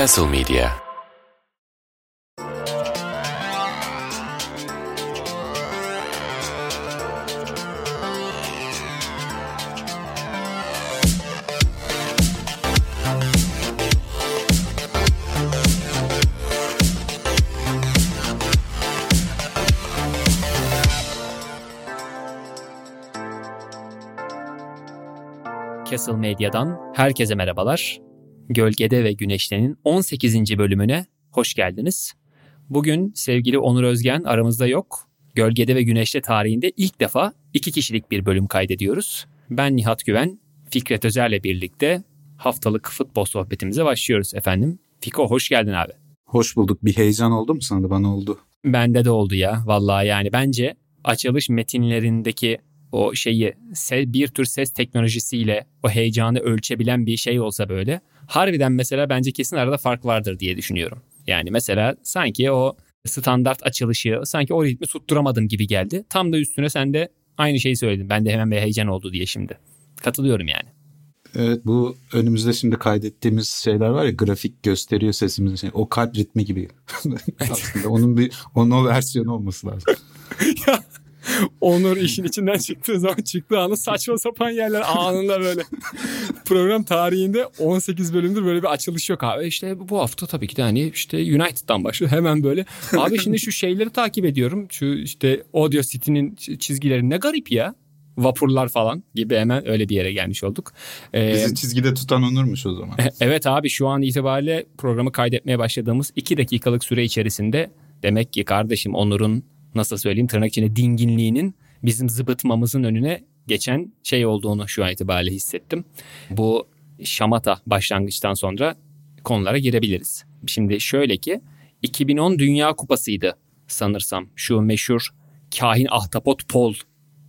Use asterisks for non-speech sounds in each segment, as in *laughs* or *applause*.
Castle Media Castle Medya'dan herkese merhabalar. Gölgede ve Güneşte'nin 18. bölümüne hoş geldiniz. Bugün sevgili Onur Özgen aramızda yok. Gölgede ve Güneşte tarihinde ilk defa iki kişilik bir bölüm kaydediyoruz. Ben Nihat Güven, Fikret Özer'le birlikte haftalık futbol sohbetimize başlıyoruz efendim. Fiko hoş geldin abi. Hoş bulduk. Bir heyecan oldu mu sana da bana oldu. Bende de oldu ya vallahi yani bence açılış metinlerindeki o şeyi bir tür ses teknolojisiyle o heyecanı ölçebilen bir şey olsa böyle harbiden mesela bence kesin arada fark vardır diye düşünüyorum. Yani mesela sanki o standart açılışı sanki o ritmi tutturamadım gibi geldi. Tam da üstüne sen de aynı şeyi söyledin. Ben de hemen bir heyecan oldu diye şimdi. Katılıyorum yani. Evet bu önümüzde şimdi kaydettiğimiz şeyler var ya grafik gösteriyor sesimizin şey. O kalp ritmi gibi. *laughs* Aslında onun bir onun o versiyonu olması lazım. ya *laughs* Onur işin içinden çıktığı zaman çıktığı anda saçma sapan yerler anında böyle. Program tarihinde 18 bölümdür böyle bir açılış yok abi. İşte bu hafta tabii ki de hani işte United'dan başlıyor *laughs* hemen böyle. Abi şimdi şu şeyleri takip ediyorum. Şu işte Audio City'nin çizgileri ne garip ya vapurlar falan gibi hemen öyle bir yere gelmiş olduk. Ee, Bizi çizgide tutan Onur'muş o zaman. *laughs* Evet abi şu an itibariyle programı kaydetmeye başladığımız 2 dakikalık süre içerisinde demek ki kardeşim Onur'un nasıl söyleyeyim tırnak içinde dinginliğinin bizim zıbıtmamızın önüne geçen şey olduğunu şu an itibariyle hissettim. Bu şamata başlangıçtan sonra konulara girebiliriz. Şimdi şöyle ki 2010 Dünya Kupası'ydı sanırsam. Şu meşhur kahin ahtapot Pol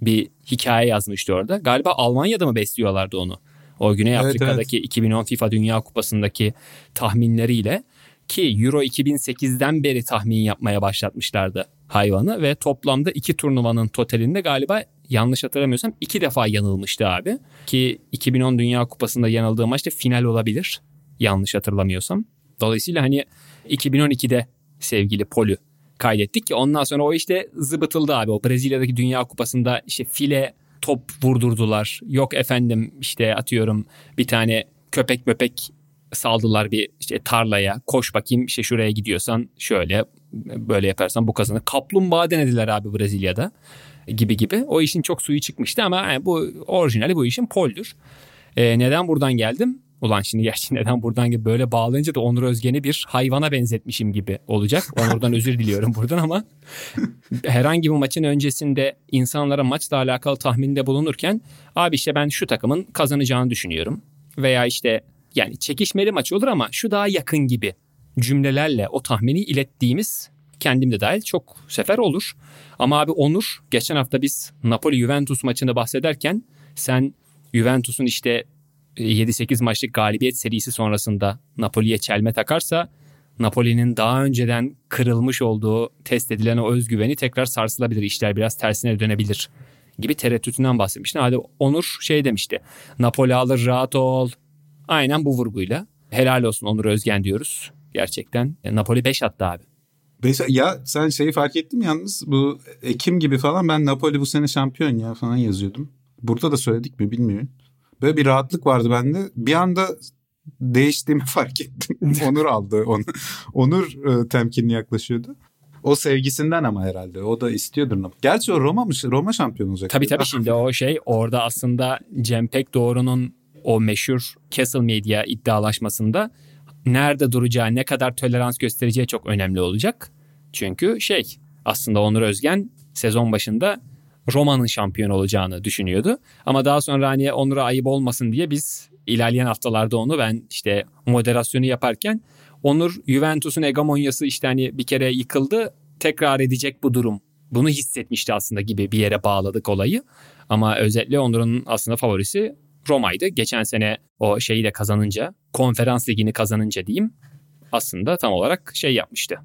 bir hikaye yazmıştı orada. Galiba Almanya'da mı besliyorlardı onu? O Güney evet, Afrika'daki evet. 2010 FIFA Dünya Kupası'ndaki tahminleriyle ki Euro 2008'den beri tahmin yapmaya başlatmışlardı hayvanı ve toplamda iki turnuvanın totalinde galiba yanlış hatırlamıyorsam iki defa yanılmıştı abi. Ki 2010 Dünya Kupası'nda yanıldığı maçta final olabilir yanlış hatırlamıyorsam. Dolayısıyla hani 2012'de sevgili Polü kaydettik ki ondan sonra o işte zıbıtıldı abi. O Brezilya'daki Dünya Kupası'nda işte file top vurdurdular. Yok efendim işte atıyorum bir tane köpek möpek saldılar bir işte tarlaya koş bakayım işte şuraya gidiyorsan şöyle böyle yaparsan bu kazanır. Kaplumbağa denediler abi Brezilya'da gibi gibi. O işin çok suyu çıkmıştı ama yani bu orijinali bu işin poldür. Ee, neden buradan geldim? Ulan şimdi gerçi *laughs* neden buradan gibi böyle bağlayınca da Onur Özgen'i bir hayvana benzetmişim gibi olacak. Onur'dan özür diliyorum buradan ama *laughs* herhangi bir maçın öncesinde insanlara maçla alakalı tahminde bulunurken abi işte ben şu takımın kazanacağını düşünüyorum. Veya işte yani çekişmeli maç olur ama şu daha yakın gibi cümlelerle o tahmini ilettiğimiz kendim de dahil çok sefer olur. Ama abi Onur geçen hafta biz Napoli-Juventus maçında bahsederken sen Juventus'un işte 7-8 e, maçlık galibiyet serisi sonrasında Napoli'ye çelme takarsa Napoli'nin daha önceden kırılmış olduğu test edilen o özgüveni tekrar sarsılabilir. İşler biraz tersine dönebilir gibi tereddütünden bahsetmişti. Hadi Onur şey demişti. Napoli alır rahat ol. Aynen bu vurguyla. Helal olsun Onur Özgen diyoruz. Gerçekten Napoli 5 attı abi. Ya sen şeyi fark ettim yalnız bu Ekim gibi falan ben Napoli bu sene şampiyon ya falan yazıyordum. Burada da söyledik mi bilmiyorum. Böyle bir rahatlık vardı bende. Bir anda değiştiğimi *laughs* fark ettim. Onur aldı onu. Onur e, temkinli yaklaşıyordu. O sevgisinden ama herhalde. O da istiyordur. Gerçi o Roma mı? Roma şampiyon olacak. Tabii tabii şimdi o şey orada aslında Cem Pekdoğru'nun o meşhur Castle Media iddialaşmasında nerede duracağı, ne kadar tolerans göstereceği çok önemli olacak. Çünkü şey aslında Onur Özgen sezon başında Roma'nın şampiyon olacağını düşünüyordu. Ama daha sonra hani Onur'a ayıp olmasın diye biz ilerleyen haftalarda onu ben işte moderasyonu yaparken Onur Juventus'un hegemonyası işte hani bir kere yıkıldı tekrar edecek bu durum. Bunu hissetmişti aslında gibi bir yere bağladık olayı. Ama özetle Onur'un aslında favorisi Roma'ydı. Geçen sene o şeyi de kazanınca, konferans ligini kazanınca diyeyim aslında tam olarak şey yapmıştı.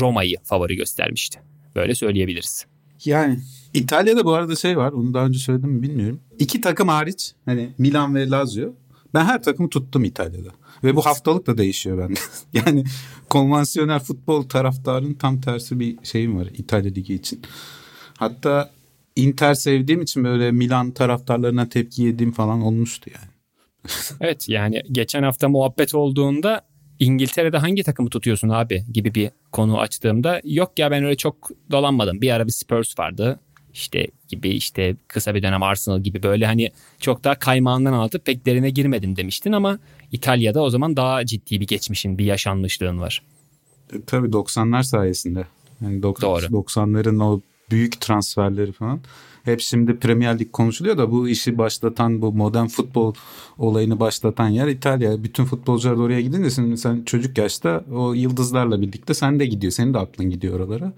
Roma'yı favori göstermişti. Böyle söyleyebiliriz. Yani İtalya'da bu arada şey var. Onu daha önce söyledim mi bilmiyorum. İki takım hariç hani Milan ve Lazio Ben her takımı tuttum İtalya'da. Ve bu haftalık da değişiyor bende. *laughs* yani konvansiyonel futbol taraftarının tam tersi bir şeyim var İtalya Ligi için. Hatta Inter sevdiğim için böyle Milan taraftarlarına tepki yediğim falan olmuştu yani. *laughs* evet yani geçen hafta muhabbet olduğunda İngiltere'de hangi takımı tutuyorsun abi gibi bir konu açtığımda yok ya ben öyle çok dolanmadım. Bir ara bir Spurs vardı işte gibi işte kısa bir dönem Arsenal gibi böyle hani çok daha kaymağından alıp pek derine girmedim demiştin ama İtalya'da o zaman daha ciddi bir geçmişin bir yaşanmışlığın var. E, tabii 90'lar sayesinde. Yani 90, Doğru. 90'ların o büyük transferleri falan. Hep şimdi Premier Lig konuşuluyor da bu işi başlatan bu modern futbol olayını başlatan yer İtalya. Bütün futbolcular da oraya gidince sen, sen çocuk yaşta o yıldızlarla birlikte sen de gidiyor. Senin de aklın gidiyor oralara.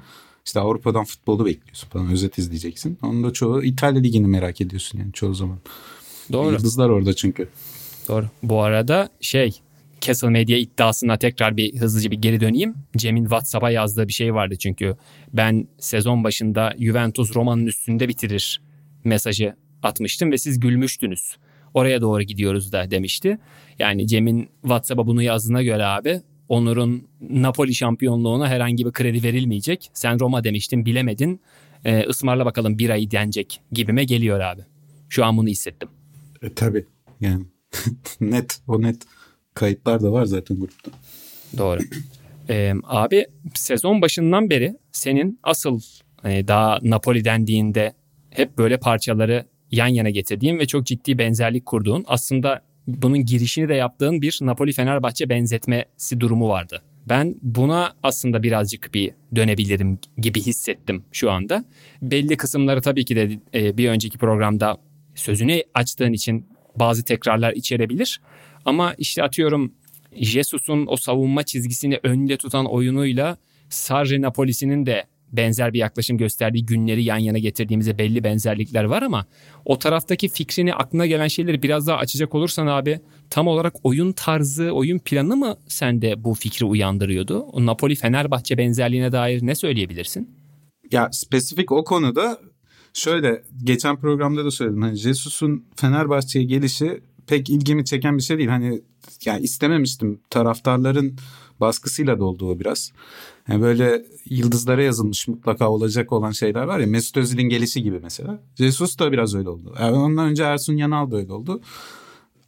İşte Avrupa'dan futbolu bekliyorsun falan özet izleyeceksin. Onun da çoğu İtalya Ligi'ni merak ediyorsun yani çoğu zaman. Doğru. Yıldızlar orada çünkü. Doğru. Bu arada şey Castle iddiasına tekrar bir hızlıca bir geri döneyim. Cem'in WhatsApp'a yazdığı bir şey vardı çünkü. Ben sezon başında Juventus Roma'nın üstünde bitirir mesajı atmıştım ve siz gülmüştünüz. Oraya doğru gidiyoruz da demişti. Yani Cem'in WhatsApp'a bunu yazdığına göre abi Onur'un Napoli şampiyonluğuna herhangi bir kredi verilmeyecek. Sen Roma demiştin bilemedin. E, ısmarla bakalım bir ay denecek gibime geliyor abi. Şu an bunu hissettim. E, tabii yani *laughs* net o net kayıtlar da var zaten grupta. Doğru. Ee, abi sezon başından beri senin asıl hani daha Napoli dendiğinde hep böyle parçaları yan yana getirdiğin ve çok ciddi benzerlik kurduğun aslında bunun girişini de yaptığın bir Napoli-Fenerbahçe benzetmesi durumu vardı. Ben buna aslında birazcık bir dönebilirim gibi hissettim şu anda. Belli kısımları tabii ki de e, bir önceki programda sözünü açtığın için bazı tekrarlar içerebilir. Ama işte atıyorum Jesus'un o savunma çizgisini önde tutan oyunuyla Sarri Napoli'sinin de benzer bir yaklaşım gösterdiği günleri yan yana getirdiğimizde belli benzerlikler var ama o taraftaki fikrini aklına gelen şeyleri biraz daha açacak olursan abi tam olarak oyun tarzı, oyun planı mı sende bu fikri uyandırıyordu? O Napoli Fenerbahçe benzerliğine dair ne söyleyebilirsin? Ya spesifik o konuda şöyle geçen programda da söyledim. Hani Jesus'un Fenerbahçe'ye gelişi pek ilgimi çeken bir şey değil. Hani yani istememiştim. Taraftarların baskısıyla doldu o biraz. Yani böyle yıldızlara yazılmış mutlaka olacak olan şeyler var ya. Mesut Özil'in gelişi gibi mesela. Jesus da biraz öyle oldu. Yani ondan önce Ersun Yanal da öyle oldu.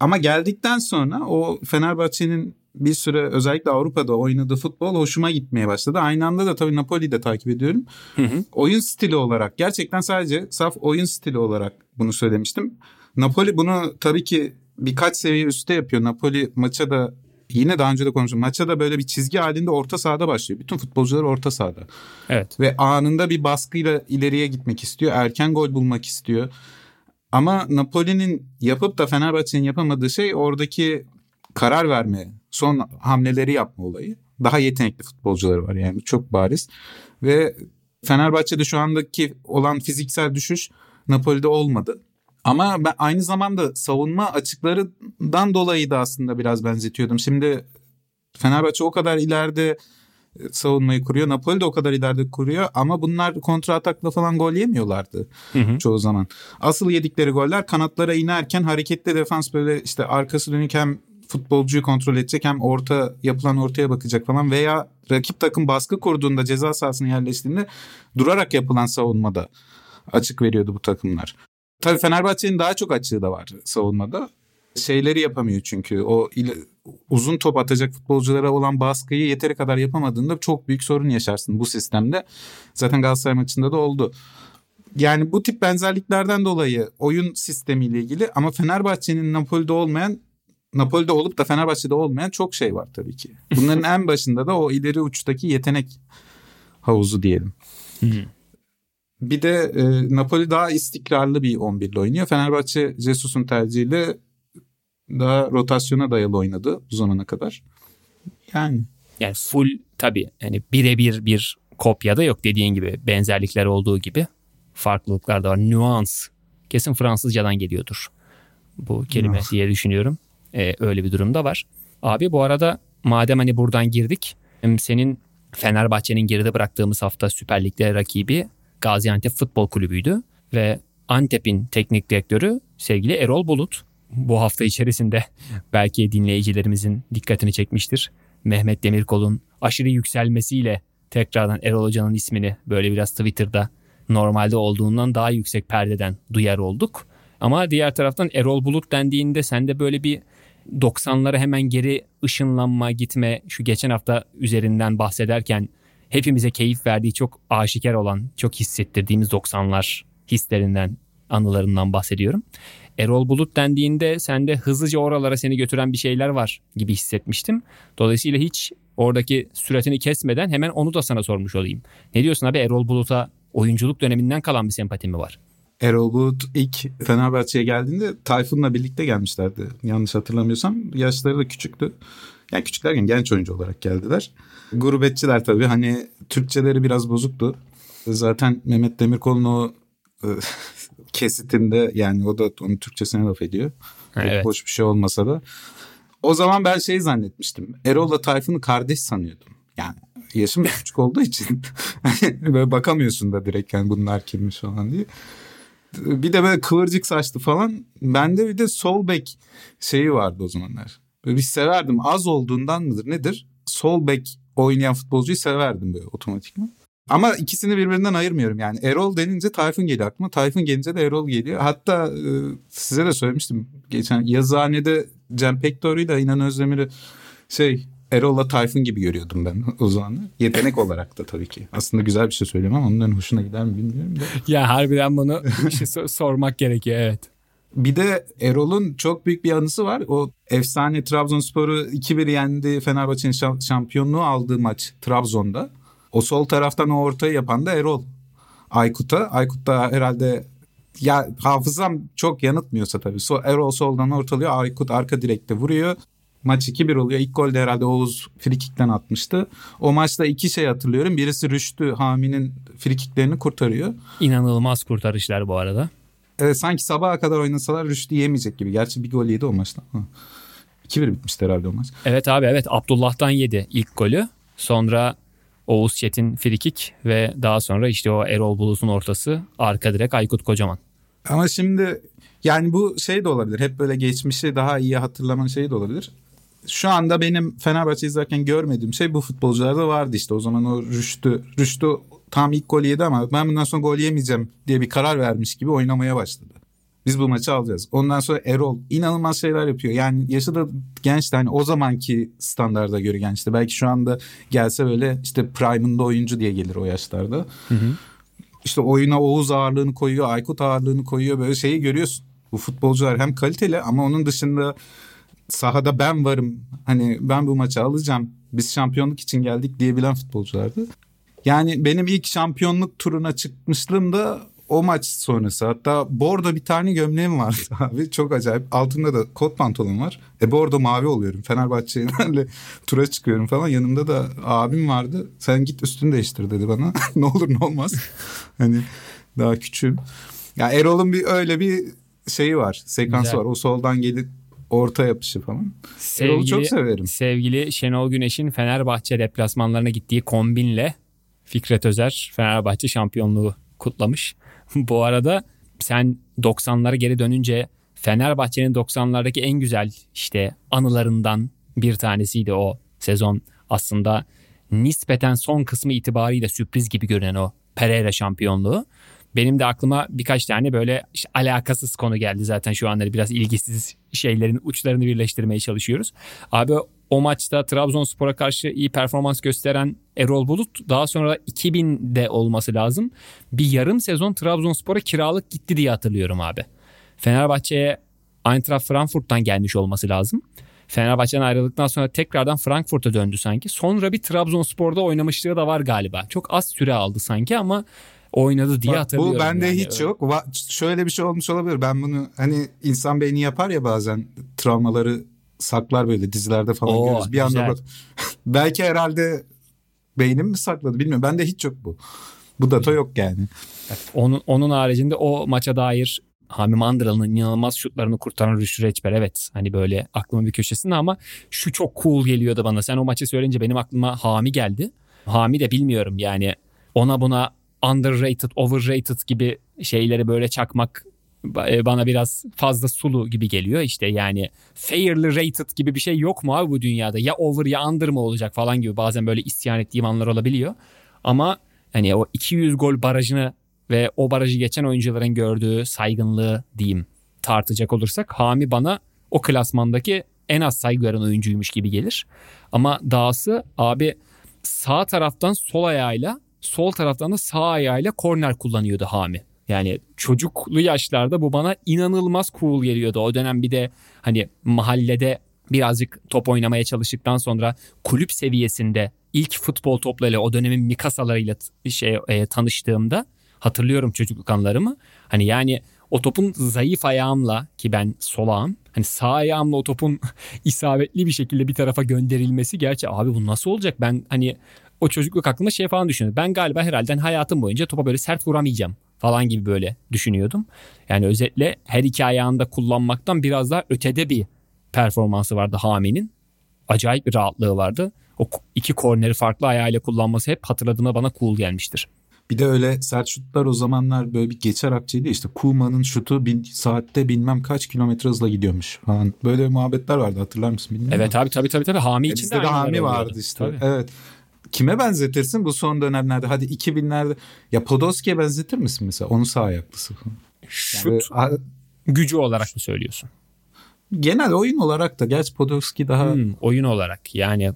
Ama geldikten sonra o Fenerbahçe'nin bir süre özellikle Avrupa'da oynadığı futbol hoşuma gitmeye başladı. Aynı anda da tabii Napoli'yi de takip ediyorum. Hı hı. Oyun stili olarak gerçekten sadece saf oyun stili olarak bunu söylemiştim. Napoli bunu tabii ki birkaç seviye üstte yapıyor. Napoli maça da yine daha önce de konuştum. Maça da böyle bir çizgi halinde orta sahada başlıyor. Bütün futbolcular orta sahada. Evet. Ve anında bir baskıyla ileriye gitmek istiyor. Erken gol bulmak istiyor. Ama Napoli'nin yapıp da Fenerbahçe'nin yapamadığı şey oradaki karar verme, son hamleleri yapma olayı. Daha yetenekli futbolcuları var yani çok bariz. Ve Fenerbahçe'de şu andaki olan fiziksel düşüş Napoli'de olmadı. Ama ben aynı zamanda savunma açıklarından dolayı da aslında biraz benzetiyordum. Şimdi Fenerbahçe o kadar ileride e, savunmayı kuruyor. Napoli de o kadar ileride kuruyor ama bunlar kontra atakla falan gol yemiyorlardı hı hı. çoğu zaman. Asıl yedikleri goller kanatlara inerken hareketli defans böyle işte arkası dönük hem futbolcuyu kontrol edecek hem orta yapılan ortaya bakacak falan veya rakip takım baskı kurduğunda ceza sahasına yerleştiğinde durarak yapılan savunmada açık veriyordu bu takımlar. Tabii Fenerbahçe'nin daha çok açığı da var savunmada. Şeyleri yapamıyor çünkü o ile, uzun top atacak futbolculara olan baskıyı yeteri kadar yapamadığında çok büyük sorun yaşarsın bu sistemde. Zaten Galatasaray maçında da oldu. Yani bu tip benzerliklerden dolayı oyun sistemiyle ilgili ama Fenerbahçe'nin Napoli'de olmayan Napoli'de olup da Fenerbahçe'de olmayan çok şey var tabii ki. *laughs* Bunların en başında da o ileri uçtaki yetenek havuzu diyelim. Bir de e, Napoli daha istikrarlı bir 11 ile oynuyor. Fenerbahçe Jesus'un tercihiyle daha rotasyona dayalı oynadı bu zamana kadar. Yani. Yani full tabii yani birebir bir kopya da yok dediğin gibi benzerlikler olduğu gibi farklılıklar da var. Nüans kesin Fransızcadan geliyordur bu kelime oh. diye düşünüyorum. Ee, öyle bir durum da var. Abi bu arada madem hani buradan girdik senin Fenerbahçe'nin geride bıraktığımız hafta Süper Lig'de rakibi Gaziantep Futbol Kulübü'ydü ve Antep'in teknik direktörü sevgili Erol Bulut. bu hafta içerisinde *laughs* belki dinleyicilerimizin dikkatini çekmiştir. Mehmet Demirkol'un aşırı yükselmesiyle tekrardan Erol Hoca'nın ismini böyle biraz Twitter'da normalde olduğundan daha yüksek perdeden duyar olduk. Ama diğer taraftan Erol Bulut dendiğinde sende böyle bir 90'lara hemen geri ışınlanma gitme şu geçen hafta üzerinden bahsederken hepimize keyif verdiği çok aşikar olan çok hissettirdiğimiz 90'lar hislerinden anılarından bahsediyorum. Erol Bulut dendiğinde sende hızlıca oralara seni götüren bir şeyler var gibi hissetmiştim. Dolayısıyla hiç oradaki süratini kesmeden hemen onu da sana sormuş olayım. Ne diyorsun abi Erol Bulut'a oyunculuk döneminden kalan bir sempatin mi var? Erol Bulut ilk Fenerbahçe'ye geldiğinde Tayfun'la birlikte gelmişlerdi. Yanlış hatırlamıyorsam. Yaşları da küçüktü. Yani küçük derken genç oyuncu olarak geldiler. Gurbetçiler tabii hani Türkçeleri biraz bozuktu. Zaten Mehmet Demirkol'un o e, *laughs* kesitinde yani o da onun Türkçesine laf ediyor. Evet. Hoş bir şey olmasa da. O zaman ben şey zannetmiştim. Erol'la Tayfun'u kardeş sanıyordum. Yani yaşım küçük olduğu için *laughs* böyle bakamıyorsun da direkt yani bunlar kimmiş falan diye. Bir de böyle kıvırcık saçlı falan. Bende bir de sol bek şeyi vardı o zamanlar. Böyle bir severdim. Az olduğundan mıdır nedir? Sol bek oynayan futbolcuyu severdim böyle otomatikman. Ama ikisini birbirinden ayırmıyorum yani. Erol denince Tayfun geliyor aklıma. Tayfun gelince de Erol geliyor. Hatta e, size de söylemiştim. Geçen yazıhanede Cem Pektor ile İnan Özdemir'i şey Erol'la Tayfun gibi görüyordum ben o zaman. Yetenek olarak da tabii ki. Aslında güzel bir şey söylüyorum ama onların hoşuna gider mi bilmiyorum da. ya harbiden bunu şey sormak gerekiyor evet. Bir de Erol'un çok büyük bir anısı var. O efsane Trabzonspor'u 2-1 yendi. Fenerbahçe'nin şampiyonluğu aldığı maç Trabzon'da. O sol taraftan o ortayı yapan da Erol. Aykut'a. Aykut da herhalde ya hafızam çok yanıtmıyorsa tabii. So, Erol soldan ortalıyor. Aykut arka direkte vuruyor. Maç 2-1 oluyor. İlk golde herhalde Oğuz frikikten atmıştı. O maçta iki şey hatırlıyorum. Birisi Rüştü Hami'nin frikiklerini kurtarıyor. İnanılmaz kurtarışlar bu arada. Evet, sanki sabaha kadar oynasalar Rüştü yemeyecek gibi. Gerçi bir gol yedi o maçta. 2-1 bitmişti herhalde o maç. Evet abi evet Abdullah'tan yedi ilk golü. Sonra Oğuz Çetin frikik ve daha sonra işte o Erol Bulut'un ortası arka direk Aykut Kocaman. Ama şimdi yani bu şey de olabilir. Hep böyle geçmişi daha iyi hatırlaman şey de olabilir. Şu anda benim Fenerbahçe izlerken görmediğim şey bu futbolcularda vardı işte. O zaman o Rüştü, Rüştü tam ilk gol yedi ama ben bundan sonra gol yemeyeceğim diye bir karar vermiş gibi oynamaya başladı. Biz bu maçı alacağız. Ondan sonra Erol inanılmaz şeyler yapıyor. Yani yaşı da genç de hani o zamanki standarda göre gençti. Belki şu anda gelse böyle işte prime'ında oyuncu diye gelir o yaşlarda. Hı hı. İşte oyuna Oğuz ağırlığını koyuyor, Aykut ağırlığını koyuyor. Böyle şeyi görüyorsun. Bu futbolcular hem kaliteli ama onun dışında sahada ben varım. Hani ben bu maçı alacağım. Biz şampiyonluk için geldik diyebilen futbolculardı. Yani benim ilk şampiyonluk turuna çıkmışlığım da o maç sonrası. Hatta bordo bir tane gömleğim vardı *laughs* abi. Çok acayip. Altında da kot pantolon var. E bordo mavi oluyorum. Fenerbahçe'lerle *laughs* tura çıkıyorum falan. Yanımda da abim vardı. Sen git üstünü değiştir dedi bana. *laughs* Ne olur ne olmaz. Hani daha küçüğüm. Ya Erol'un bir öyle bir şeyi var. Sekansı Güzel. var. O soldan gelip orta yapışı falan. Sevgili, Erol'u çok severim. Sevgili Şenol Güneş'in Fenerbahçe deplasmanlarına gittiği kombinle Fikret Özer Fenerbahçe şampiyonluğu kutlamış. *laughs* Bu arada sen 90'lara geri dönünce Fenerbahçe'nin 90'lardaki en güzel işte anılarından bir tanesiydi o sezon. Aslında nispeten son kısmı itibariyle sürpriz gibi görünen o Pereira şampiyonluğu. Benim de aklıma birkaç tane böyle işte alakasız konu geldi zaten şu anları biraz ilgisiz şeylerin uçlarını birleştirmeye çalışıyoruz. Abi o maçta Trabzonspor'a karşı iyi performans gösteren Erol Bulut daha sonra 2000'de olması lazım. Bir yarım sezon Trabzonspor'a kiralık gitti diye hatırlıyorum abi. Fenerbahçe'ye Eintracht Frankfurt'tan gelmiş olması lazım. Fenerbahçe'den ayrıldıktan sonra tekrardan Frankfurt'a döndü sanki. Sonra bir Trabzonspor'da oynamışlığı da var galiba. Çok az süre aldı sanki ama oynadı diye Bak, hatırlıyorum. Bu bende yani. hiç yok. Şöyle bir şey olmuş olabilir. Ben bunu hani insan beyni yapar ya bazen travmaları saklar böyle dizilerde falan Oo, görüyoruz. Bir güzel. anda bak. *laughs* Belki herhalde beynim mi sakladı bilmiyorum. Bende hiç yok bu. Bu data yok yani. Onun, onun haricinde o maça dair Hami Mandıralı'nın inanılmaz şutlarını kurtaran Rüştü Reçber evet hani böyle aklımın bir köşesinde ama şu çok cool geliyordu bana. Sen o maçı söyleyince benim aklıma Hami geldi. Hami de bilmiyorum yani ona buna underrated, overrated gibi şeyleri böyle çakmak bana biraz fazla sulu gibi geliyor. İşte yani fairly rated gibi bir şey yok mu abi bu dünyada? Ya over ya under mı olacak falan gibi bazen böyle isyan ettiğim anlar olabiliyor. Ama hani o 200 gol barajını ve o barajı geçen oyuncuların gördüğü saygınlığı diyeyim tartacak olursak Hami bana o klasmandaki en az saygı gören oyuncuymuş gibi gelir. Ama dahası abi sağ taraftan sol ayağıyla sol taraftan da sağ ayağıyla korner kullanıyordu Hami. Yani çocuklu yaşlarda bu bana inanılmaz cool geliyordu. O dönem bir de hani mahallede birazcık top oynamaya çalıştıktan sonra kulüp seviyesinde ilk futbol toplarıyla o dönemin Mikasalarıyla şey e, tanıştığımda hatırlıyorum çocukluk anlarımı. Hani yani o topun zayıf ayağımla ki ben solağım hani sağ ayağımla o topun *laughs* isabetli bir şekilde bir tarafa gönderilmesi gerçi abi bu nasıl olacak? Ben hani o çocukluk aklımda şey falan düşünüyorum. Ben galiba herhalde hani hayatım boyunca topa böyle sert vuramayacağım falan gibi böyle düşünüyordum. Yani özetle her iki ayağında kullanmaktan biraz daha ötede bir performansı vardı Hami'nin. Acayip bir rahatlığı vardı. O iki korneri farklı ayağıyla kullanması hep hatırladığıma bana cool gelmiştir. Bir de öyle sert şutlar o zamanlar böyle bir geçer akçeydi işte Kuma'nın şutu bin, saatte bilmem kaç kilometre hızla gidiyormuş falan. Böyle muhabbetler vardı hatırlar mısın bilmiyorum. Evet abi tabii tabii tabii Hami için de, de Hami vardı işte. Tabii. Evet. Kime benzetirsin bu son dönemlerde? Hadi 2000'lerde ya Podolski'ye benzetir misin mesela? Onun sağ ayaklısı. Şut yani, gücü olarak mı söylüyorsun? Genel oyun olarak da. Gerçi Podolski daha... Hmm, oyun olarak yani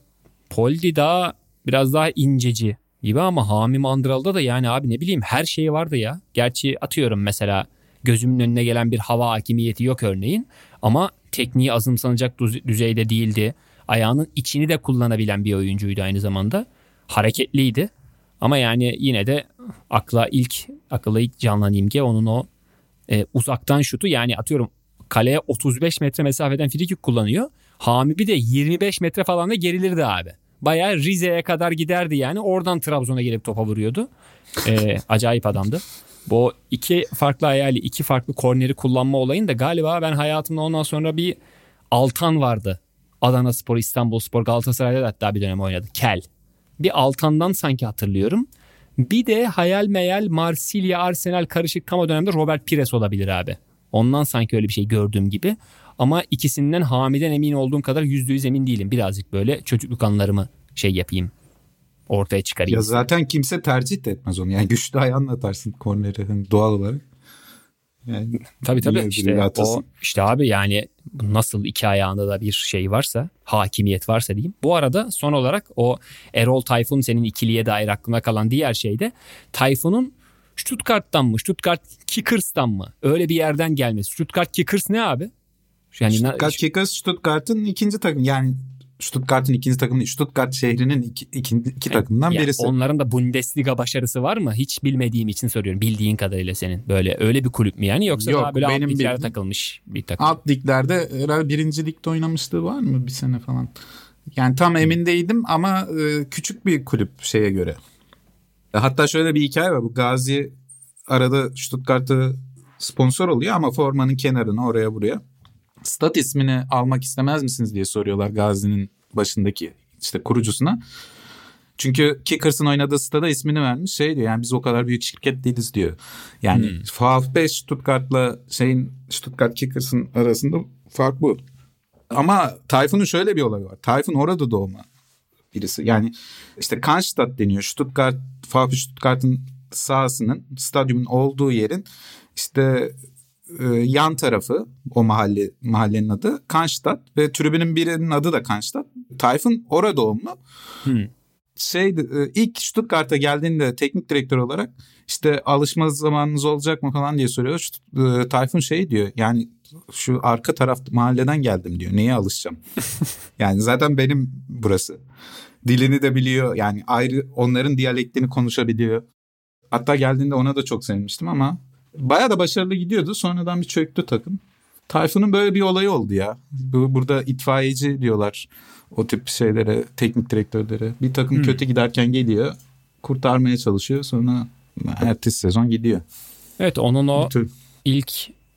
Poldi daha biraz daha inceci gibi ama Hami Mandral'da da yani abi ne bileyim her şeyi vardı ya. Gerçi atıyorum mesela gözümün önüne gelen bir hava hakimiyeti yok örneğin ama tekniği azımsanacak düzeyde değildi. Ayağının içini de kullanabilen bir oyuncuydu aynı zamanda. Hareketliydi. Ama yani yine de akla ilk akılla ilk canlanan imge onun o e, uzaktan şutu yani atıyorum kaleye 35 metre mesafeden frikik kullanıyor. Hami bir de 25 metre falan da gerilirdi abi. Bayağı Rize'ye kadar giderdi yani. Oradan Trabzon'a gelip topa vuruyordu. Ee, acayip adamdı. Bu iki farklı ayağıyla iki farklı korneri kullanma olayın da galiba ben hayatımda ondan sonra bir Altan vardı. Adana Spor, İstanbul Spor, Galatasaray'da da hatta bir dönem oynadı. Kel. Bir Altan'dan sanki hatırlıyorum. Bir de hayal meyal Marsilya, Arsenal karışık tam o Robert Pires olabilir abi. Ondan sanki öyle bir şey gördüğüm gibi. Ama ikisinden Hami'den emin olduğum kadar yüzde yüz emin değilim. Birazcık böyle çocukluk anılarımı şey yapayım. Ortaya çıkarayım. Ya zaten kimse tercih de etmez onu. Yani güçlü ayağınla atarsın korneri hani doğal olarak. Yani tabii tabii işte o işte abi yani nasıl iki ayağında da bir şey varsa hakimiyet varsa diyeyim. Bu arada son olarak o Erol Tayfun senin ikiliye dair aklına kalan diğer şey de Tayfun'un Stuttgart'tan mı Stuttgart Kickers'tan mı öyle bir yerden gelmesi. Stuttgart Kickers ne abi? Yani Stuttgart Kickers Stuttgart'ın ikinci takım yani Stuttgart'ın ikinci takımı Stuttgart şehrinin iki, iki, iki takımdan yani birisi. Onların da Bundesliga başarısı var mı? Hiç bilmediğim için soruyorum. Bildiğin kadarıyla senin. Böyle öyle bir kulüp mü yani yoksa Yok, daha böyle benim alt liglerde takılmış bir takım? Alt liglerde herhalde birinci ligde oynamışlığı var mı bir sene falan? Yani tam emin değildim ama e, küçük bir kulüp şeye göre. Hatta şöyle bir hikaye var. Bu Gazi arada Stuttgart'ı sponsor oluyor ama formanın kenarına oraya buraya stat ismini almak istemez misiniz diye soruyorlar Gazi'nin başındaki işte kurucusuna. Çünkü Kickers'ın oynadığı stada ismini vermiş şey diyor yani biz o kadar büyük şirket değiliz diyor. Yani hmm. VfB Stuttgart'la şeyin Stuttgart Kickers'ın arasında fark bu. Ama Tayfun'un şöyle bir olayı var. Tayfun orada doğma birisi. Yani işte Cannstatt deniyor. Stuttgart, VfB Stuttgart'ın sahasının, stadyumun olduğu yerin işte e, yan tarafı o mahalle mahallenin adı Kanstadt ve tribünün birinin adı da Kanstadt. Tayfun orada doğumlu. Hmm. Şey e, ilk Stuttgart'a geldiğinde teknik direktör olarak işte alışma zamanınız olacak mı falan diye soruyor. E, Tayfun şey diyor yani şu arka taraf mahalleden geldim diyor. Neye alışacağım? *laughs* yani zaten benim burası. Dilini de biliyor. Yani ayrı onların diyalektini konuşabiliyor. Hatta geldiğinde ona da çok sevmiştim ama Baya da başarılı gidiyordu. Sonradan bir çöktü takım. Tayfun'un böyle bir olayı oldu ya. Bu, burada itfaiyeci diyorlar o tip şeylere, teknik direktörlere. Bir takım hmm. kötü giderken geliyor, kurtarmaya çalışıyor. Sonra ertesi sezon gidiyor. Evet onun o tür... ilk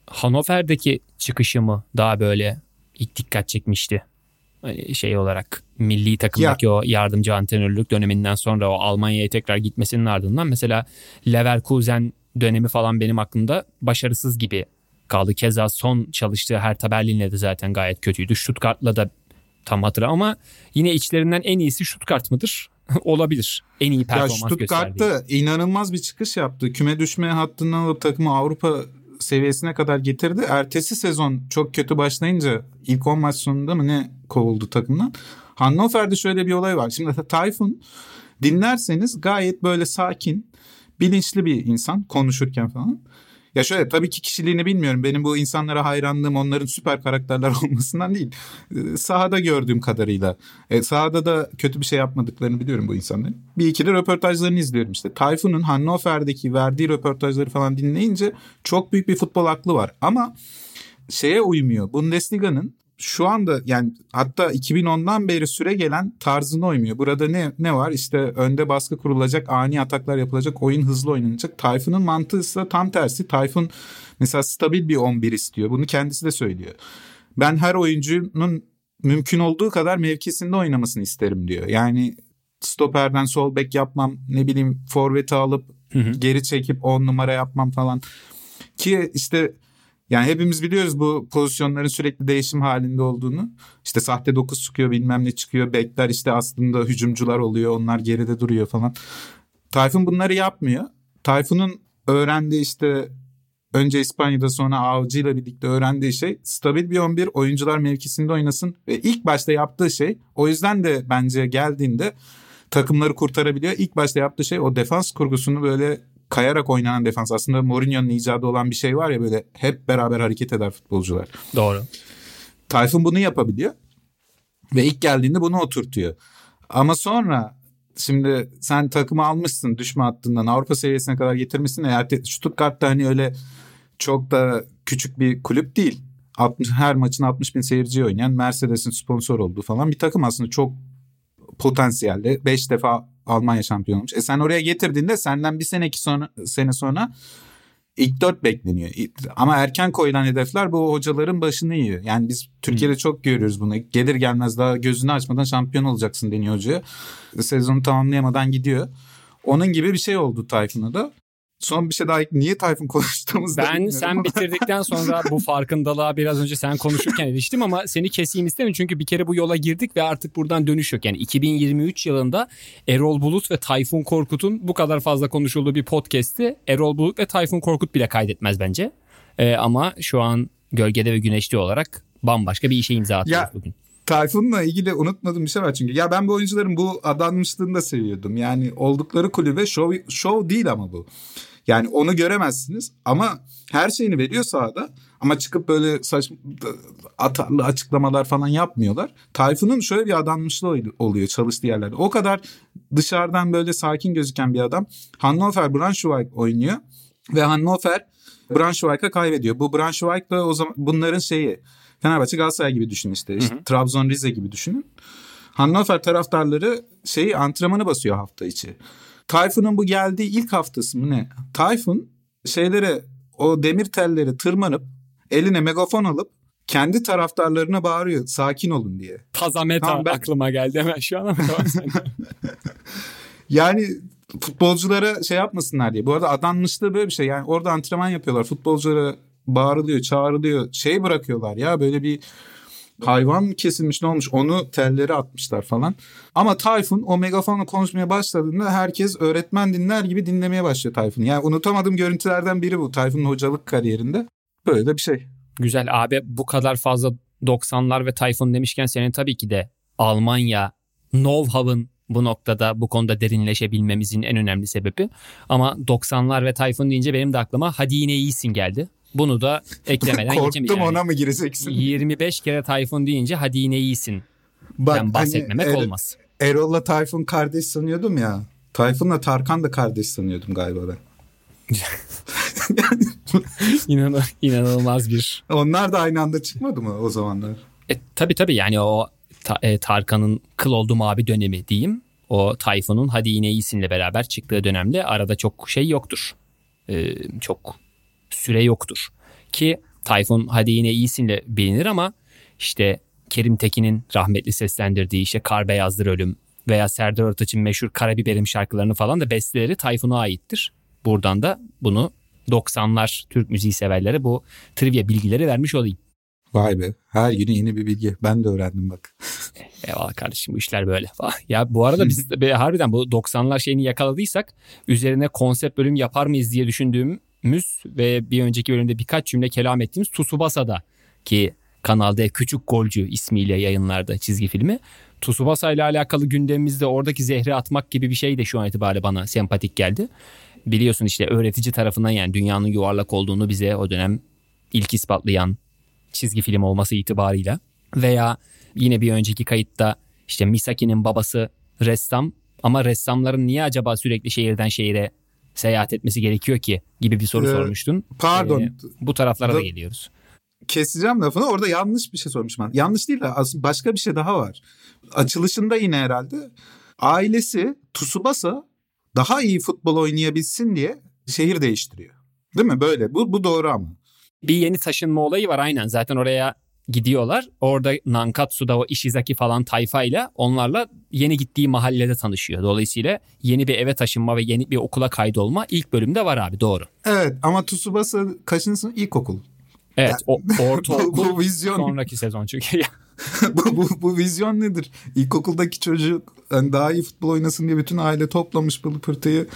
Hannover'deki çıkışı mı daha böyle ilk dikkat çekmişti. Hani şey olarak milli takımdaki ya. o yardımcı antrenörlük döneminden sonra o Almanya'ya tekrar gitmesinin ardından mesela Leverkusen dönemi falan benim aklımda başarısız gibi kaldı. Keza son çalıştığı Hertha Berlin'le de zaten gayet kötüydü. Stuttgart'la da tam hatıra ama yine içlerinden en iyisi Stuttgart mıdır? *laughs* Olabilir. En iyi performans ya Stuttgart'ta gösterdiği. inanılmaz bir çıkış yaptı. Küme düşme hattından alıp takımı Avrupa seviyesine kadar getirdi. Ertesi sezon çok kötü başlayınca ilk 10 maç sonunda mı ne kovuldu takımdan. Hannover'de şöyle bir olay var. Şimdi Tayfun dinlerseniz gayet böyle sakin, bilinçli bir insan konuşurken falan. Ya şöyle tabii ki kişiliğini bilmiyorum. Benim bu insanlara hayranlığım onların süper karakterler *laughs* olmasından değil. Ee, sahada gördüğüm kadarıyla. E, sahada da kötü bir şey yapmadıklarını biliyorum bu insanların. Bir iki de röportajlarını izliyorum işte. Tayfun'un Hannover'deki verdiği röportajları falan dinleyince çok büyük bir futbol aklı var. Ama şeye uymuyor. Bundesliga'nın şu anda yani hatta 2010'dan beri süre gelen tarzına uymuyor. Burada ne ne var? İşte önde baskı kurulacak, ani ataklar yapılacak, oyun hızlı oynanacak. Tayfun'un mantığı ise tam tersi. Tayfun mesela stabil bir 11 istiyor. Bunu kendisi de söylüyor. Ben her oyuncunun mümkün olduğu kadar mevkisinde oynamasını isterim diyor. Yani stoperden sol bek yapmam, ne bileyim forveti alıp hı hı. geri çekip 10 numara yapmam falan. Ki işte yani hepimiz biliyoruz bu pozisyonların sürekli değişim halinde olduğunu. İşte sahte 9 çıkıyor bilmem ne çıkıyor. Bekler işte aslında hücumcular oluyor. Onlar geride duruyor falan. Tayfun bunları yapmıyor. Tayfun'un öğrendiği işte önce İspanya'da sonra Avcı ile birlikte öğrendiği şey stabil bir 11 oyuncular mevkisinde oynasın. Ve ilk başta yaptığı şey o yüzden de bence geldiğinde takımları kurtarabiliyor. İlk başta yaptığı şey o defans kurgusunu böyle kayarak oynanan defans aslında Mourinho'nun icadı olan bir şey var ya böyle hep beraber hareket eder futbolcular. Doğru. Tayfun bunu yapabiliyor ve ilk geldiğinde bunu oturtuyor. Ama sonra şimdi sen takımı almışsın düşme hattından Avrupa seviyesine kadar getirmişsin. Eğer Stuttgart'ta hani öyle çok da küçük bir kulüp değil. 60, her maçın 60 bin seyirci oynayan Mercedes'in sponsor olduğu falan bir takım aslında çok potansiyelde. 5 defa Almanya şampiyonu olmuş. E sen oraya getirdiğinde senden bir seneki sonra sene sonra ilk dört bekleniyor. Ama erken koyulan hedefler bu hocaların başını yiyor. Yani biz Türkiye'de hmm. çok görüyoruz bunu. Gelir gelmez daha gözünü açmadan şampiyon olacaksın deniyor hocaya. Sezonu tamamlayamadan gidiyor. Onun gibi bir şey oldu Tayfun'a da. Son bir şey daha niye Tayfun konuştuğumuzda Ben sen bitirdikten sonra bu *laughs* farkındalığa biraz önce sen konuşurken eriştim ama seni keseyim istedim çünkü bir kere bu yola girdik ve artık buradan dönüş yok. Yani 2023 yılında Erol Bulut ve Tayfun Korkut'un bu kadar fazla konuşulduğu bir podcast'i Erol Bulut ve Tayfun Korkut bile kaydetmez bence. Ee, ama şu an gölgede ve güneşli olarak bambaşka bir işe imza atıyoruz bugün. Tayfun'la ilgili unutmadığım bir şey var çünkü. Ya ben bu oyuncuların bu adanmışlığını da seviyordum. Yani oldukları kulübe şov, şov değil ama bu. Yani onu göremezsiniz ama her şeyini veriyor sahada. Ama çıkıp böyle saçma atarlı açıklamalar falan yapmıyorlar. Tayfun'un şöyle bir adanmışlığı oluyor çalıştığı yerlerde. O kadar dışarıdan böyle sakin gözüken bir adam. Hannover Braunschweig oynuyor ve Hannover Braunschweig'a kaybediyor. Bu Braunschweig da o zaman bunların şeyi Fenerbahçe Galatasaray gibi düşünün işte. işte hı hı. Trabzon Rize gibi düşünün. Hannover taraftarları şeyi antrenmanı basıyor hafta içi. Tayfun'un bu geldiği ilk haftası mı ne? Tayfun şeylere o demir telleri tırmanıp eline megafon alıp kendi taraftarlarına bağırıyor sakin olun diye. Taza meta tamam, ben... aklıma geldi hemen şu an ama *laughs* Yani futbolculara şey yapmasınlar diye. Bu arada adanmışlığı böyle bir şey. Yani orada antrenman yapıyorlar. Futbolculara bağırılıyor, çağrılıyor. Şey bırakıyorlar ya böyle bir hayvan kesilmiş ne olmuş onu telleri atmışlar falan. Ama Tayfun o megafonla konuşmaya başladığında herkes öğretmen dinler gibi dinlemeye başlıyor Tayfun'u. Yani unutamadığım görüntülerden biri bu Tayfun'un hocalık kariyerinde. Böyle de bir şey. Güzel abi bu kadar fazla 90'lar ve Tayfun demişken senin tabii ki de Almanya, know-how'ın bu noktada bu konuda derinleşebilmemizin en önemli sebebi. Ama 90'lar ve Tayfun deyince benim de aklıma hadi yine iyisin geldi. Bunu da eklemeden *laughs* Korktum yani. ona mı gireceksin? 25 kere Tayfun deyince hadi yine iyisin. Bak, ben hani bahsetmemek hani, er, olmaz. Erol'la Tayfun kardeş sanıyordum ya. Tayfun'la Tarkan da kardeş sanıyordum galiba ben. *laughs* İnan, inanılmaz bir. Onlar da aynı anda çıkmadı mı o zamanlar? E, tabii tabii yani o ta, e, Tarkan'ın kıl oldu mavi dönemi diyeyim. O Tayfun'un hadi yine iyisinle beraber çıktığı dönemde arada çok şey yoktur. E, çok süre yoktur. Ki Tayfun hadi yine iyisinle bilinir ama işte Kerim Tekin'in rahmetli seslendirdiği işte Kar Beyazdır Ölüm veya Serdar Ortaç'ın meşhur Karabiberim şarkılarını falan da besteleri Tayfun'a aittir. Buradan da bunu 90'lar Türk müziği severlere bu trivia bilgileri vermiş olayım. Vay be. Her gün yeni bir bilgi. Ben de öğrendim bak. *laughs* Eyvallah kardeşim bu işler böyle. Ya bu arada biz be, harbiden bu 90'lar şeyini yakaladıysak üzerine konsept bölüm yapar mıyız diye düşündüğümüz ve bir önceki bölümde birkaç cümle kelam ettiğimiz Tsubasa'da ki kanalda Küçük Golcü ismiyle yayınlarda çizgi filmi. Tsubasa ile alakalı gündemimizde oradaki zehri atmak gibi bir şey de şu an itibariyle bana sempatik geldi. Biliyorsun işte öğretici tarafından yani dünyanın yuvarlak olduğunu bize o dönem ilk ispatlayan çizgi film olması itibarıyla veya yine bir önceki kayıtta işte Misaki'nin babası ressam ama ressamların niye acaba sürekli şehirden şehire seyahat etmesi gerekiyor ki gibi bir soru ee, sormuştun. Pardon. Ee, bu taraflara da, da geliyoruz. Keseceğim lafını orada yanlış bir şey sormuşum ben. Yanlış değil de aslında başka bir şey daha var. Açılışında yine herhalde ailesi Tsubasa daha iyi futbol oynayabilsin diye şehir değiştiriyor. Değil mi? Böyle. Bu, bu doğru ama. Bir yeni taşınma olayı var aynen. Zaten oraya gidiyorlar. Orada Nankatsu'da o Ishizaki falan tayfayla onlarla yeni gittiği mahallede tanışıyor. Dolayısıyla yeni bir eve taşınma ve yeni bir okula kaydolma ilk bölümde var abi doğru. Evet ama Tsubasa kaçıncı sınıf? İlkokul. Evet o, ortaokul *laughs* bu, bu vizyon... sonraki sezon çünkü. *laughs* bu, bu, bu vizyon nedir? İlkokuldaki çocuk yani daha iyi futbol oynasın diye bütün aile toplamış pılı pırtıyı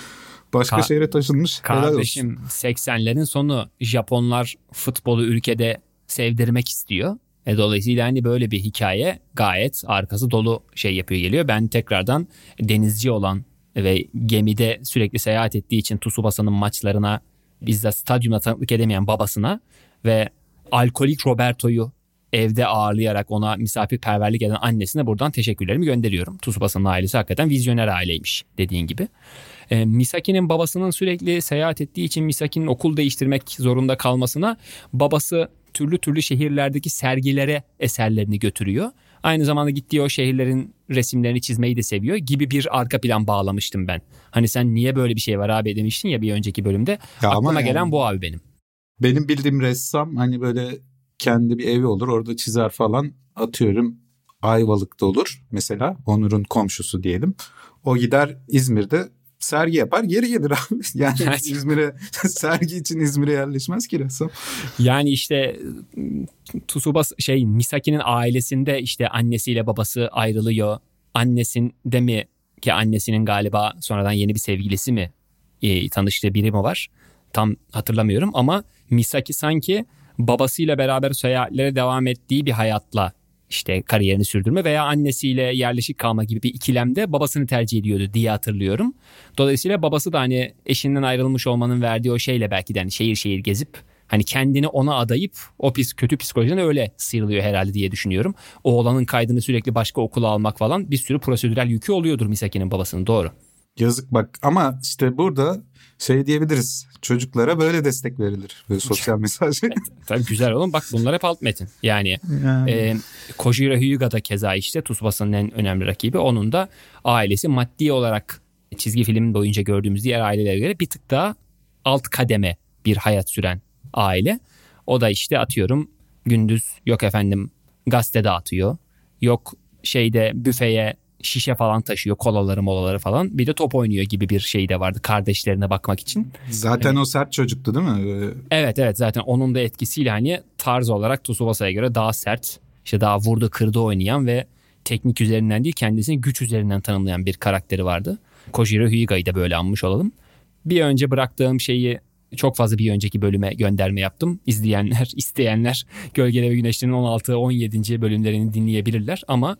başka Ka- şehre taşınmış. Kardeşim 80'lerin sonu Japonlar futbolu ülkede sevdirmek istiyor. E dolayısıyla hani böyle bir hikaye gayet arkası dolu şey yapıyor geliyor. Ben tekrardan denizci olan ve gemide sürekli seyahat ettiği için Tsubasa'nın maçlarına bizzat stadyumda tanıklık edemeyen babasına ve alkolik Roberto'yu evde ağırlayarak ona misafirperverlik eden annesine buradan teşekkürlerimi gönderiyorum. Tsubasa'nın ailesi hakikaten vizyoner aileymiş dediğin gibi. E, Misaki'nin babasının sürekli seyahat ettiği için Misaki'nin okul değiştirmek zorunda kalmasına babası türlü türlü şehirlerdeki sergilere eserlerini götürüyor. Aynı zamanda gittiği o şehirlerin resimlerini çizmeyi de seviyor gibi bir arka plan bağlamıştım ben. Hani sen niye böyle bir şey var abi demiştin ya bir önceki bölümde. Ya Aklıma yani, gelen bu abi benim. Benim bildiğim ressam hani böyle kendi bir evi olur orada çizer falan atıyorum Ayvalık'ta olur mesela Onur'un komşusu diyelim. O gider İzmir'de sergi yapar geri gelir abi. *laughs* Yani İzmir'e *laughs* sergi için İzmir'e yerleşmez ki ressam. Yani işte Tsubasa şey Misaki'nin ailesinde işte annesiyle babası ayrılıyor. Annesinde mi ki annesinin galiba sonradan yeni bir sevgilisi mi e, tanıştığı biri mi var? Tam hatırlamıyorum ama Misaki sanki babasıyla beraber seyahatlere devam ettiği bir hayatla işte kariyerini sürdürme veya annesiyle yerleşik kalma gibi bir ikilemde babasını tercih ediyordu diye hatırlıyorum. Dolayısıyla babası da hani eşinden ayrılmış olmanın verdiği o şeyle belki de hani şehir şehir gezip hani kendini ona adayıp o pis kötü psikolojiden öyle sıyrılıyor herhalde diye düşünüyorum. Oğlanın kaydını sürekli başka okula almak falan bir sürü prosedürel yükü oluyordur Misaki'nin babasının doğru. Yazık bak ama işte burada şey diyebiliriz. Çocuklara böyle destek verilir. Böyle *laughs* sosyal mesaj. Tabii güzel oğlum. Bak bunlar hep alt metin. Yani, yani. E, Kojiro Hyuga da keza işte Tsubasa'nın en önemli rakibi. Onun da ailesi maddi olarak çizgi filmin boyunca gördüğümüz diğer ailelere göre bir tık daha alt kademe bir hayat süren aile. O da işte atıyorum gündüz yok efendim gazete dağıtıyor. Yok şeyde büfeye şişe falan taşıyor kolaları molaları falan. Bir de top oynuyor gibi bir şey de vardı kardeşlerine bakmak için. Zaten yani, o sert çocuktu değil mi? Evet evet zaten onun da etkisiyle hani tarz olarak Tsubasa'ya göre daha sert işte daha vurdu kırdı oynayan ve teknik üzerinden değil kendisini güç üzerinden tanımlayan bir karakteri vardı. Kojiro Hyuga'yı da böyle anmış olalım. Bir önce bıraktığım şeyi çok fazla bir önceki bölüme gönderme yaptım. İzleyenler, *laughs* isteyenler Gölgede ve Güneşlerin 16-17. bölümlerini dinleyebilirler ama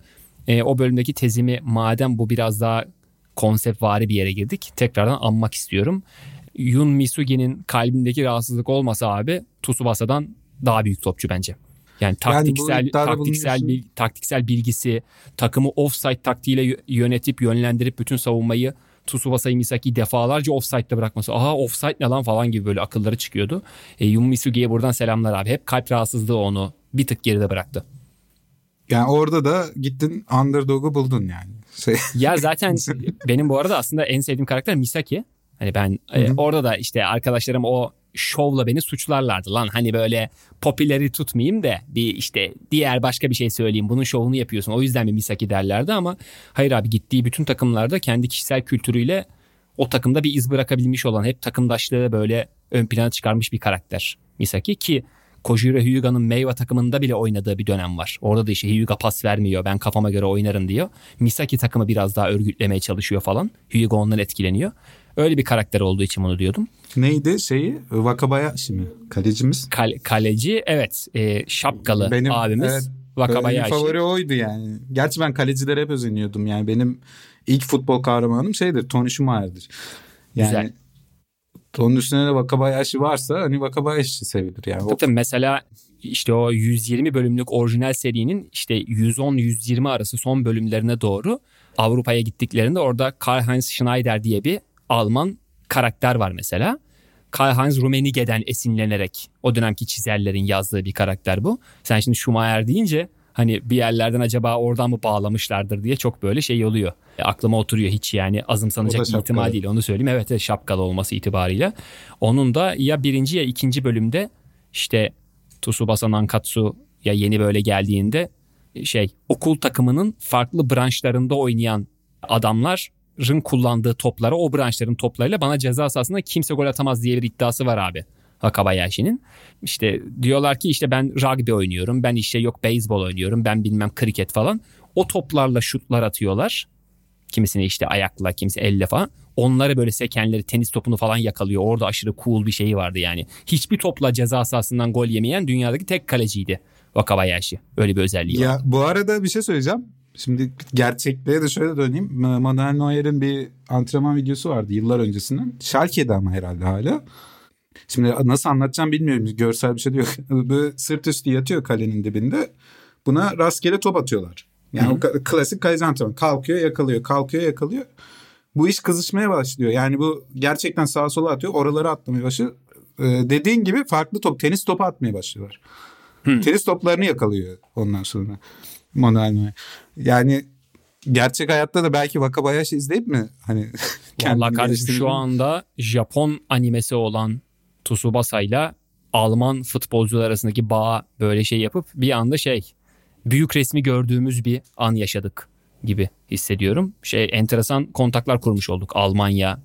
e, o bölümdeki tezimi madem bu biraz daha konsept vari bir yere girdik tekrardan anmak istiyorum. Yun Misugi'nin kalbindeki rahatsızlık olmasa abi Tsubasa'dan daha büyük topçu bence. Yani taktiksel yani taktiksel bil, taktiksel bilgisi, takımı offside taktiğiyle yönetip yönlendirip bütün savunmayı Tsubasa'yı Misaki defalarca offside'da bırakması. Aha offside ne lan falan gibi böyle akılları çıkıyordu. E, Yun Misugi'ye buradan selamlar abi. Hep kalp rahatsızlığı onu bir tık geride bıraktı. Yani orada da gittin underdog'u buldun yani. Şey... Ya zaten *laughs* benim bu arada aslında en sevdiğim karakter Misaki. Hani ben e, orada da işte arkadaşlarım o şovla beni suçlarlardı lan hani böyle popüleri tutmayayım da bir işte diğer başka bir şey söyleyeyim bunun şovunu yapıyorsun o yüzden mi Misaki derlerdi ama hayır abi gittiği bütün takımlarda kendi kişisel kültürüyle o takımda bir iz bırakabilmiş olan hep takımdaşlığı böyle ön plana çıkarmış bir karakter Misaki ki Kojiro Hyuga'nın Meiwa takımında bile oynadığı bir dönem var. Orada da işte Hyuga pas vermiyor ben kafama göre oynarım diyor. Misaki takımı biraz daha örgütlemeye çalışıyor falan. Hyuga ondan etkileniyor. Öyle bir karakter olduğu için bunu diyordum. Neydi şeyi? Wakabayashi mi? Kalecimiz. Kale, kaleci evet e, şapkalı benim, abimiz evet, Wakabayashi. Benim favori oydu yani. Gerçi ben kalecilere hep özeniyordum. Yani benim ilk futbol kahramanım şeydir Tony Schumacher'dir. Yani Güzel. Onun üstüne de Wakabayashi varsa hani Wakabayashi sevilir yani. Tabii, tabii mesela işte o 120 bölümlük orijinal serinin işte 110-120 arası son bölümlerine doğru Avrupa'ya gittiklerinde orada Karl-Heinz Schneider diye bir Alman karakter var mesela. Karl-Heinz Rummenige'den esinlenerek o dönemki çizerlerin yazdığı bir karakter bu. Sen şimdi Schumacher deyince hani bir yerlerden acaba oradan mı bağlamışlardır diye çok böyle şey oluyor. E, aklıma oturuyor hiç yani azımsanacak bir ihtimal değil onu söyleyeyim. Evet, evet şapkalı olması itibariyle. Onun da ya birinci ya ikinci bölümde işte Tsubasa Nankatsu ya yeni böyle geldiğinde şey okul takımının farklı branşlarında oynayan adamların kullandığı toplara o branşların toplarıyla bana ceza sahasında kimse gol atamaz diye bir iddiası var abi. Wakabayashi'nin. İşte diyorlar ki işte ben rugby oynuyorum, ben işte yok beyzbol oynuyorum, ben bilmem kriket falan. O toplarla şutlar atıyorlar. Kimisini işte ayakla, kimisi elle falan. Onları böyle sekenleri, tenis topunu falan yakalıyor. Orada aşırı cool bir şeyi vardı yani. Hiçbir topla ceza sahasından gol yemeyen dünyadaki tek kaleciydi Wakabayashi. Öyle bir özelliği ya, var. Bu arada bir şey söyleyeceğim. Şimdi gerçekliğe de şöyle döneyim. Manuel Neuer'in bir antrenman videosu vardı yıllar öncesinden. Schalke'de ama herhalde hala. Şimdi nasıl anlatacağım bilmiyorum. Görsel bir şey diyor. *laughs* Böyle sırt üstü yatıyor kalenin dibinde. Buna rastgele top atıyorlar. Yani Hı-hı. o klasik kaleci antrenman. Kalkıyor yakalıyor, kalkıyor yakalıyor. Bu iş kızışmaya başlıyor. Yani bu gerçekten sağa sola atıyor. Oraları atlamaya başlıyor. Ee, dediğin gibi farklı top, tenis topu atmaya başlıyorlar. Hı. Tenis toplarını yakalıyor ondan sonra. Manuel Yani gerçek hayatta da belki Wakabayashi izleyip mi hani *laughs* Valla kardeşim şu anda Japon animesi olan Tsubasa ile Alman futbolcular arasındaki bağ böyle şey yapıp bir anda şey büyük resmi gördüğümüz bir an yaşadık gibi hissediyorum. Şey enteresan kontaklar kurmuş olduk Almanya,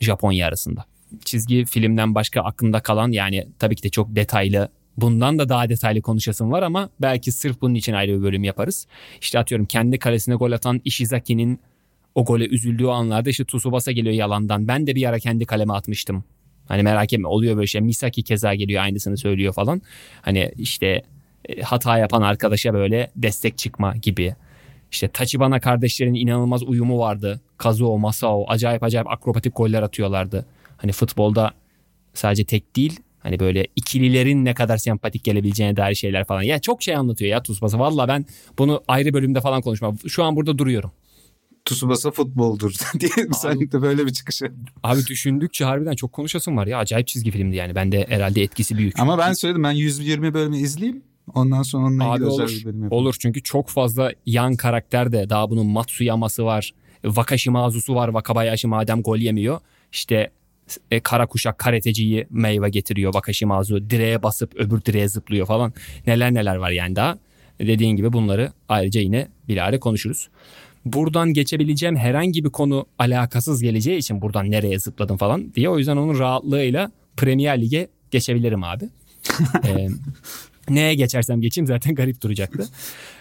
Japonya arasında. Çizgi filmden başka aklında kalan yani tabii ki de çok detaylı bundan da daha detaylı konuşasım var ama belki sırf bunun için ayrı bir bölüm yaparız. İşte atıyorum kendi kalesine gol atan Ishizaki'nin o gole üzüldüğü anlarda işte Tsubasa geliyor yalandan. Ben de bir ara kendi kaleme atmıştım Hani merak etme oluyor böyle şey. Misaki keza geliyor aynısını söylüyor falan. Hani işte e, hata yapan arkadaşa böyle destek çıkma gibi. İşte Tachibana kardeşlerin inanılmaz uyumu vardı. Kazuo, Masao acayip acayip akrobatik goller atıyorlardı. Hani futbolda sadece tek değil hani böyle ikililerin ne kadar sempatik gelebileceğine dair şeyler falan. Ya çok şey anlatıyor ya Tsubasa. Valla ben bunu ayrı bölümde falan konuşmam. Şu an burada duruyorum. Tsubasa futboldur *laughs* diye sen de böyle bir çıkışı. Abi düşündükçe harbiden çok konuşasın var ya. Acayip çizgi filmdi yani. Bende herhalde etkisi büyük. Ama ben söyledim ben 120 bölümü izleyeyim. Ondan sonra onunla ilgili olur, özel bir bölüm yapalım. Olur çünkü çok fazla yan karakter de daha bunun Matsuyama'sı var. Wakashimazu'su var. Wakabayashi madem gol yemiyor. İşte e, kara kuşak karateciyi meyve getiriyor Wakashimazu. Direğe basıp öbür direğe zıplıyor falan. Neler neler var yani daha. Dediğin gibi bunları ayrıca yine bilahare konuşuruz buradan geçebileceğim herhangi bir konu alakasız geleceği için buradan nereye zıpladım falan diye o yüzden onun rahatlığıyla Premier Lig'e geçebilirim abi. *laughs* ee, neye geçersem geçeyim zaten garip duracaktı.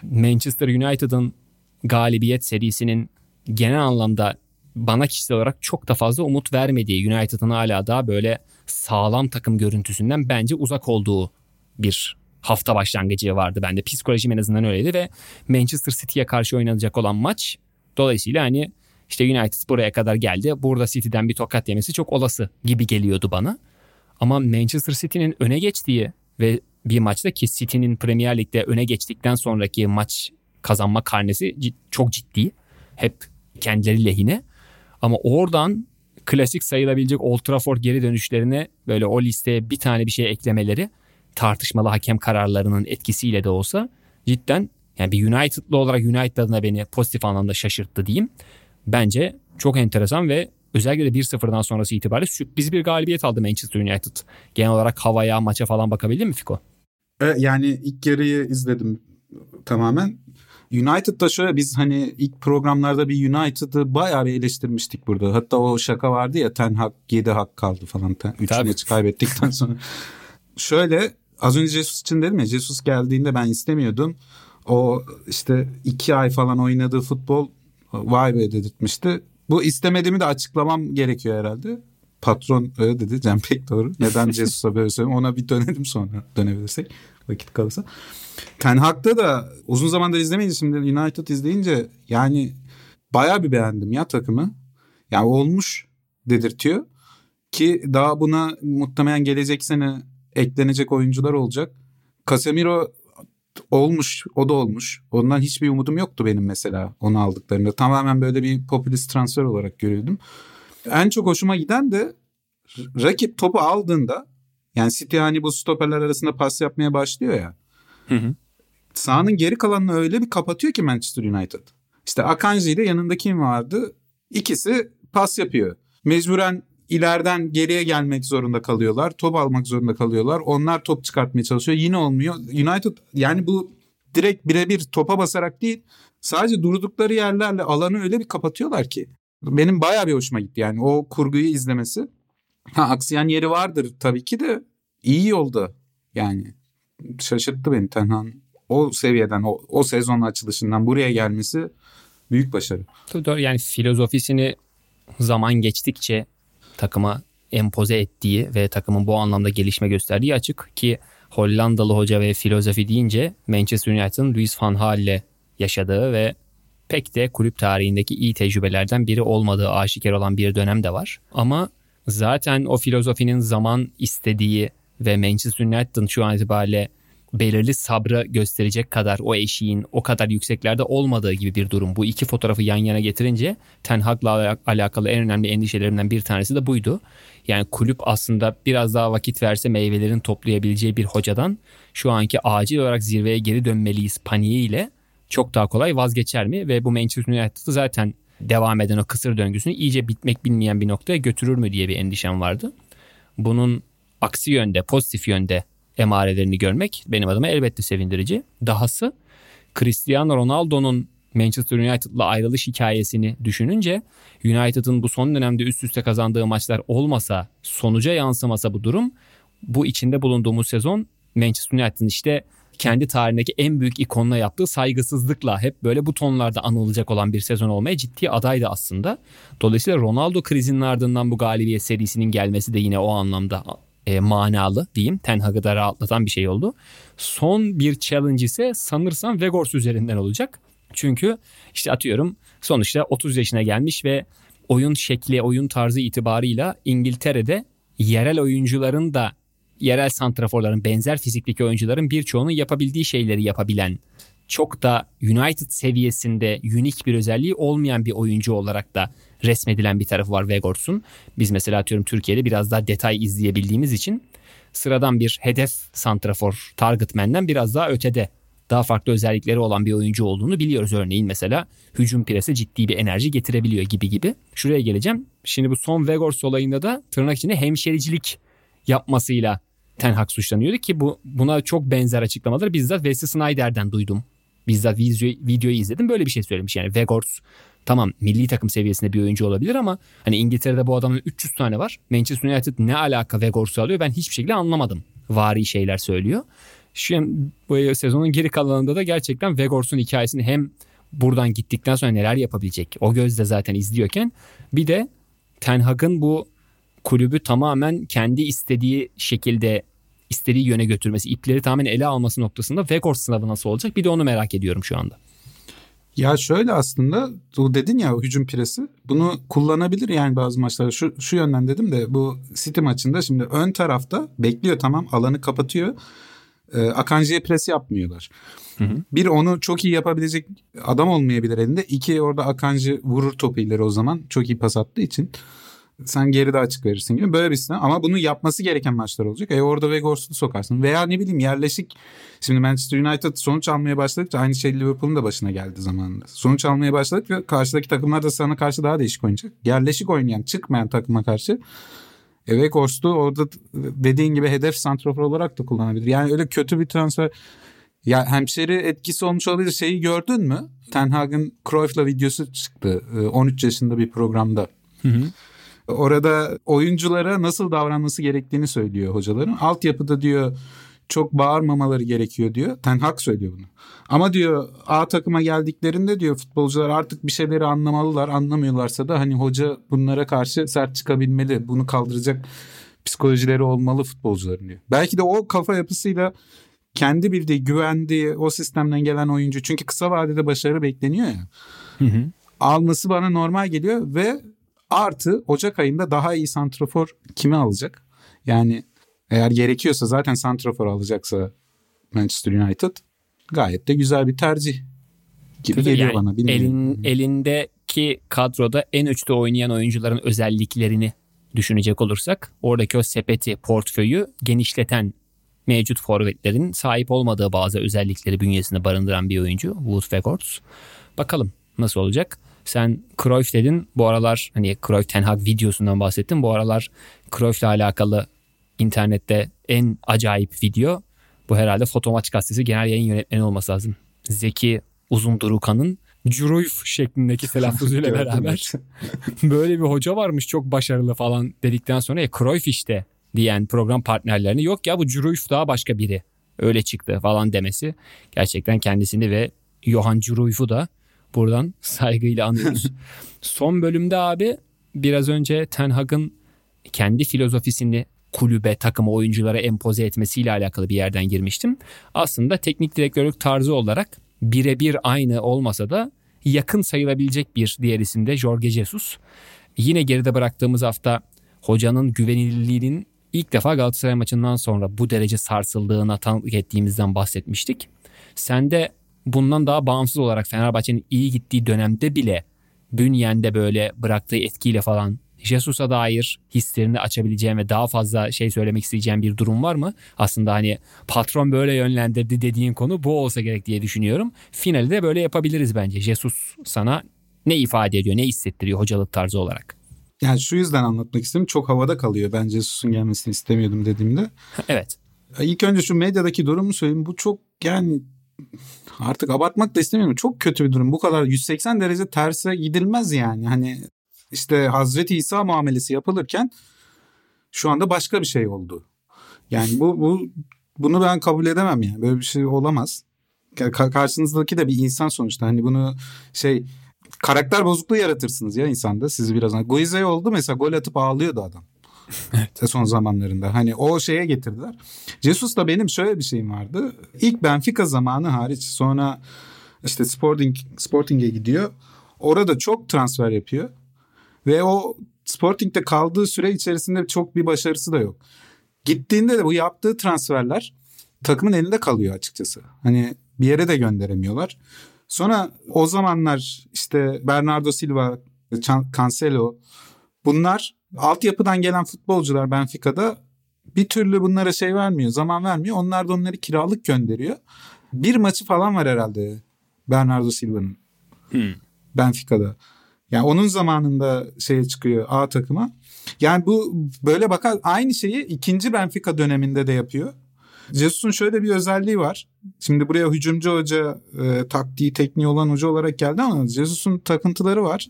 Manchester United'ın galibiyet serisinin genel anlamda bana kişisel olarak çok da fazla umut vermediği United'ın hala daha böyle sağlam takım görüntüsünden bence uzak olduğu bir hafta başlangıcı vardı bende. Psikolojim en azından öyleydi ve Manchester City'ye karşı oynanacak olan maç dolayısıyla hani işte United buraya kadar geldi. Burada City'den bir tokat yemesi çok olası gibi geliyordu bana. Ama Manchester City'nin öne geçtiği ve bir maçta ki City'nin Premier Lig'de öne geçtikten sonraki maç kazanma karnesi çok ciddi. Hep kendileri lehine. Ama oradan klasik sayılabilecek Old Trafford geri dönüşlerine böyle o listeye bir tane bir şey eklemeleri tartışmalı hakem kararlarının etkisiyle de olsa cidden yani bir United'lı olarak United adına beni pozitif anlamda şaşırttı diyeyim. Bence çok enteresan ve özellikle de 1-0'dan sonrası itibariyle sürpriz bir galibiyet aldı Manchester United. Genel olarak havaya, maça falan bakabildin mi Fiko? E, yani ilk yarıyı izledim tamamen. United'da şöyle biz hani ilk programlarda bir United'ı bayağı bir eleştirmiştik burada. Hatta o şaka vardı ya Ten Hag 7 hak kaldı falan. 3 maçı kaybettikten sonra. şöyle az önce Jesus için dedim ya Jesus geldiğinde ben istemiyordum. O işte iki ay falan oynadığı futbol vay be dedirtmişti. Bu istemediğimi de açıklamam gerekiyor herhalde. Patron öyle dedi. Cem pek doğru. Neden *laughs* Jesus'a böyle söylüyorum ona bir dönelim sonra dönebilirsek vakit kalırsa. Ten Hag'da da uzun zamandır izlemeyince şimdi United izleyince yani bayağı bir beğendim ya takımı. Yani olmuş dedirtiyor. Ki daha buna muhtemelen gelecek sene eklenecek oyuncular olacak. Casemiro olmuş, o da olmuş. Ondan hiçbir umudum yoktu benim mesela onu aldıklarında. Tamamen böyle bir popülist transfer olarak görüyordum. En çok hoşuma giden de rakip topu aldığında yani City hani bu stoperler arasında pas yapmaya başlıyor ya. Hı hı. Sahanın geri kalanını öyle bir kapatıyor ki Manchester United. İşte Akanji ile yanında kim vardı? İkisi pas yapıyor. Mecburen ileriden geriye gelmek zorunda kalıyorlar. Top almak zorunda kalıyorlar. Onlar top çıkartmaya çalışıyor. Yine olmuyor. United yani bu direkt birebir topa basarak değil sadece durdukları yerlerle alanı öyle bir kapatıyorlar ki. Benim baya bir hoşuma gitti yani o kurguyu izlemesi. Ha aksiyen yeri vardır tabii ki de iyi yolda yani şaşırttı beni Tenhan o seviyeden o, o sezon açılışından buraya gelmesi büyük başarı. Tabii doğru yani filozofisini zaman geçtikçe takıma empoze ettiği ve takımın bu anlamda gelişme gösterdiği açık ki Hollandalı hoca ve filozofi deyince Manchester United'ın Louis van Gaal'le yaşadığı ve pek de kulüp tarihindeki iyi tecrübelerden biri olmadığı aşikar olan bir dönem de var. Ama zaten o filozofinin zaman istediği ve Manchester United'ın şu an itibariyle belirli sabrı gösterecek kadar o eşiğin o kadar yükseklerde olmadığı gibi bir durum. Bu iki fotoğrafı yan yana getirince Ten Hag'la alakalı en önemli endişelerimden bir tanesi de buydu. Yani kulüp aslında biraz daha vakit verse meyvelerin toplayabileceği bir hocadan şu anki acil olarak zirveye geri dönmeliyiz paniğiyle çok daha kolay vazgeçer mi? Ve bu Manchester United'ı zaten devam eden o kısır döngüsünü iyice bitmek bilmeyen bir noktaya götürür mü diye bir endişem vardı. Bunun aksi yönde, pozitif yönde emarelerini görmek benim adıma elbette sevindirici. Dahası Cristiano Ronaldo'nun Manchester United'la ayrılış hikayesini düşününce United'ın bu son dönemde üst üste kazandığı maçlar olmasa, sonuca yansımasa bu durum bu içinde bulunduğumuz sezon Manchester United'ın işte kendi tarihindeki en büyük ikonuna yaptığı saygısızlıkla hep böyle bu tonlarda anılacak olan bir sezon olmaya ciddi adaydı aslında. Dolayısıyla Ronaldo krizinin ardından bu galibiyet serisinin gelmesi de yine o anlamda e, manalı diyeyim. Ten Hag'ı da rahatlatan bir şey oldu. Son bir challenge ise sanırsam Vegors üzerinden olacak. Çünkü işte atıyorum sonuçta 30 yaşına gelmiş ve oyun şekli, oyun tarzı itibarıyla İngiltere'de yerel oyuncuların da yerel santraforların benzer fizikteki oyuncuların birçoğunun yapabildiği şeyleri yapabilen çok da United seviyesinde unik bir özelliği olmayan bir oyuncu olarak da resmedilen bir tarafı var Vegors'un. Biz mesela atıyorum Türkiye'de biraz daha detay izleyebildiğimiz için sıradan bir hedef santrafor targetman'den biraz daha ötede daha farklı özellikleri olan bir oyuncu olduğunu biliyoruz. Örneğin mesela hücum prese ciddi bir enerji getirebiliyor gibi gibi. Şuraya geleceğim. Şimdi bu son Vegors olayında da tırnak içinde hemşericilik yapmasıyla Ten Hag suçlanıyordu ki bu buna çok benzer açıklamaları bizzat Wesley Snyder'den duydum. Bizzat video, videoyu izledim böyle bir şey söylemiş yani Vegors tamam milli takım seviyesinde bir oyuncu olabilir ama hani İngiltere'de bu adamın 300 tane var. Manchester United ne alaka Vegors'u alıyor ben hiçbir şekilde anlamadım. Vari şeyler söylüyor. Şu bu sezonun geri kalanında da gerçekten Vegors'un hikayesini hem buradan gittikten sonra neler yapabilecek o gözle zaten izliyorken bir de Ten Hag'ın bu kulübü tamamen kendi istediği şekilde istediği yöne götürmesi, ipleri tamamen ele alması noktasında Weghorst sınavı nasıl olacak? Bir de onu merak ediyorum şu anda. Ya şöyle aslında bu dedin ya hücum piresi bunu kullanabilir yani bazı maçlarda şu, şu yönden dedim de bu City maçında şimdi ön tarafta bekliyor tamam alanı kapatıyor. Ee, Akanji'ye pres yapmıyorlar. Hı hı. Bir onu çok iyi yapabilecek adam olmayabilir elinde. İki orada Akanji vurur topu ileri o zaman çok iyi pas attığı için sen geride açık verirsin gibi böyle bir sistem. Ama bunu yapması gereken maçlar olacak. E orada Vegors'u sokarsın. Veya ne bileyim yerleşik şimdi Manchester United sonuç almaya başladıkça aynı şey Liverpool'un da başına geldi zamanında. Sonuç almaya başladık ve karşıdaki takımlar da sana karşı daha değişik oynayacak. Yerleşik oynayan çıkmayan takıma karşı e, Vegors'u orada dediğin gibi hedef santrofor olarak da kullanabilir. Yani öyle kötü bir transfer Ya hemşeri etkisi olmuş olabilir. Şeyi gördün mü? Ten Hag'ın Cruyff'la videosu çıktı. 13 e, yaşında bir programda. Hı hı. Orada oyunculara nasıl davranması gerektiğini söylüyor hocaların. Altyapıda diyor çok bağırmamaları gerekiyor diyor. Ten Hag söylüyor bunu. Ama diyor A takıma geldiklerinde diyor futbolcular artık bir şeyleri anlamalılar. Anlamıyorlarsa da hani hoca bunlara karşı sert çıkabilmeli. Bunu kaldıracak psikolojileri olmalı futbolcuların diyor. Belki de o kafa yapısıyla kendi bildiği, güvendiği o sistemden gelen oyuncu. Çünkü kısa vadede başarı bekleniyor ya. Hı hı. Alması bana normal geliyor ve artı Ocak ayında daha iyi santrafor kimi alacak? Yani eğer gerekiyorsa zaten santrafor alacaksa Manchester United gayet de güzel bir tercih gibi Tabii geliyor yani bana. Elin, elindeki kadroda en uçta oynayan oyuncuların özelliklerini düşünecek olursak oradaki o sepeti, portföyü genişleten mevcut forvetlerin sahip olmadığı bazı özellikleri bünyesinde barındıran bir oyuncu Wood Weghorst. Bakalım nasıl olacak? Sen Cruyff dedin. Bu aralar hani Cruyff Ten Hag videosundan bahsettim. Bu aralar Cruyff'la alakalı internette en acayip video. Bu herhalde Fotomaç Gazetesi genel yayın yönetmeni olması lazım. Zeki Uzun Durukan'ın Cruyff şeklindeki telaffuzuyla *laughs* beraber *laughs* böyle bir hoca varmış çok başarılı falan dedikten sonra ya Cruyff işte diyen program partnerlerini yok ya bu Cruyff daha başka biri öyle çıktı falan demesi gerçekten kendisini ve Johan Cruyff'u da buradan saygıyla anıyoruz. *laughs* Son bölümde abi biraz önce Ten Hag'ın kendi filozofisini kulübe, takıma, oyunculara empoze etmesiyle alakalı bir yerden girmiştim. Aslında teknik direktörlük tarzı olarak birebir aynı olmasa da yakın sayılabilecek bir diğer isim de Jorge Jesus. Yine geride bıraktığımız hafta hocanın güvenilirliğinin ilk defa Galatasaray maçından sonra bu derece sarsıldığına tanıklık ettiğimizden bahsetmiştik. Sen de bundan daha bağımsız olarak Fenerbahçe'nin iyi gittiği dönemde bile bünyende böyle bıraktığı etkiyle falan Jesus'a dair hislerini açabileceğim ve daha fazla şey söylemek isteyeceğim bir durum var mı? Aslında hani patron böyle yönlendirdi dediğin konu bu olsa gerek diye düşünüyorum. Finali de böyle yapabiliriz bence. Jesus sana ne ifade ediyor, ne hissettiriyor hocalık tarzı olarak? Yani şu yüzden anlatmak istedim. Çok havada kalıyor. Ben Jesus'un gelmesini istemiyordum dediğimde. *laughs* evet. İlk önce şu medyadaki durumu söyleyeyim. Bu çok yani artık abartmak da istemiyorum. Çok kötü bir durum. Bu kadar 180 derece terse gidilmez yani. Hani işte Hazreti İsa muamelesi yapılırken şu anda başka bir şey oldu. Yani bu bu bunu ben kabul edemem yani. Böyle bir şey olamaz. Karşınızdaki de bir insan sonuçta. Hani bunu şey karakter bozukluğu yaratırsınız ya insanda. Sizi biraz Guize oldu mesela gol atıp ağlıyordu adam. Evet. *laughs* Son zamanlarında. Hani o şeye getirdiler. Jesus da benim şöyle bir şeyim vardı. İlk Benfica zamanı hariç sonra işte Sporting Sporting'e gidiyor. Orada çok transfer yapıyor. Ve o Sporting'de kaldığı süre içerisinde çok bir başarısı da yok. Gittiğinde de bu yaptığı transferler takımın elinde kalıyor açıkçası. Hani bir yere de gönderemiyorlar. Sonra o zamanlar işte Bernardo Silva, Cancelo bunlar altyapıdan gelen futbolcular Benfica'da bir türlü bunlara şey vermiyor, zaman vermiyor. Onlar da onları kiralık gönderiyor. Bir maçı falan var herhalde Bernardo Silva'nın. Hmm. Benfica'da. Yani onun zamanında şeye çıkıyor A takıma. Yani bu böyle bakar aynı şeyi ikinci Benfica döneminde de yapıyor. Jesus'un şöyle bir özelliği var. Şimdi buraya hücumcu hoca, e, taktiği, tekniği olan hoca olarak geldi ama Jesus'un takıntıları var.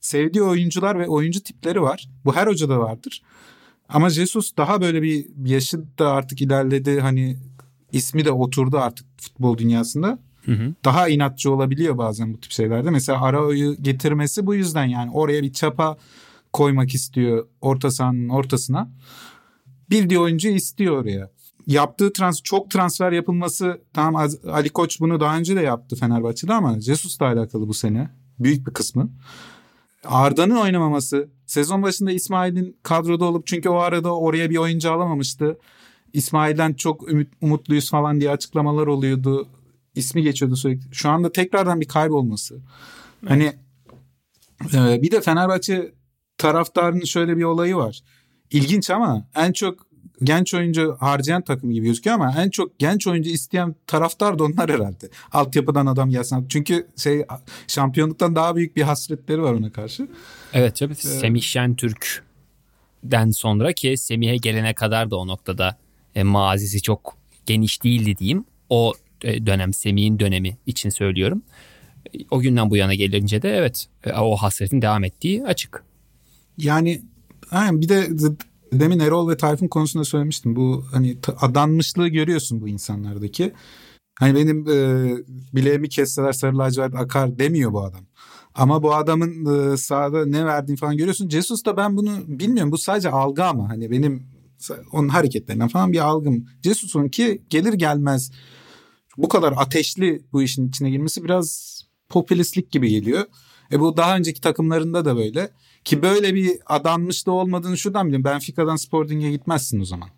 Sevdiği oyuncular ve oyuncu tipleri var. Bu her hocada vardır. Ama Jesus daha böyle bir yaşı da artık ilerledi. Hani ismi de oturdu artık futbol dünyasında. Hı hı. Daha inatçı olabiliyor bazen bu tip şeylerde. Mesela Arao'yu getirmesi bu yüzden yani oraya bir çapa koymak istiyor orta sahanın ortasına. Bildiği oyuncu istiyor oraya. Yaptığı trans çok transfer yapılması tamam Ali Koç bunu daha önce de yaptı Fenerbahçe'de ama Jesus'la alakalı bu sene büyük bir kısmı. Arda'nın oynamaması, sezon başında İsmail'in kadroda olup çünkü o arada oraya bir oyuncu alamamıştı. İsmail'den çok ümit, umutluyuz falan diye açıklamalar oluyordu ismi geçiyordu sürekli. Şu anda tekrardan bir kaybolması. Evet. Hani e, bir de Fenerbahçe taraftarının şöyle bir olayı var. İlginç ama en çok genç oyuncu harcayan takım gibi gözüküyor ama en çok genç oyuncu isteyen taraftar da onlar herhalde. Altyapıdan adam gelsin. Çünkü şey şampiyonluktan daha büyük bir hasretleri var ona karşı. Evet tabii. Ee, Semih Şentürk'den sonra ki Semih'e gelene kadar da o noktada e, mazisi çok geniş değildi diyeyim. O e, dönem Semih'in dönemi için söylüyorum. O günden bu yana gelince de evet e, o hasretin devam ettiği açık. Yani aynen bir de demin Erol ve Tayfun konusunda söylemiştim. Bu hani adanmışlığı görüyorsun bu insanlardaki. Hani benim e, bileğimi kesseler sarı lacivert akar demiyor bu adam. Ama bu adamın e, sahada ne verdiğini falan görüyorsun. Jesus da ben bunu bilmiyorum. Bu sadece algı ama hani benim onun hareketlerinden falan bir algım. Jesus'un ki gelir gelmez bu kadar ateşli bu işin içine girmesi biraz popülistlik gibi geliyor. E bu daha önceki takımlarında da böyle. Ki böyle bir adanmışlığı olmadığını şuradan biliyorum. Benfica'dan Sporting'e gitmezsin o zaman.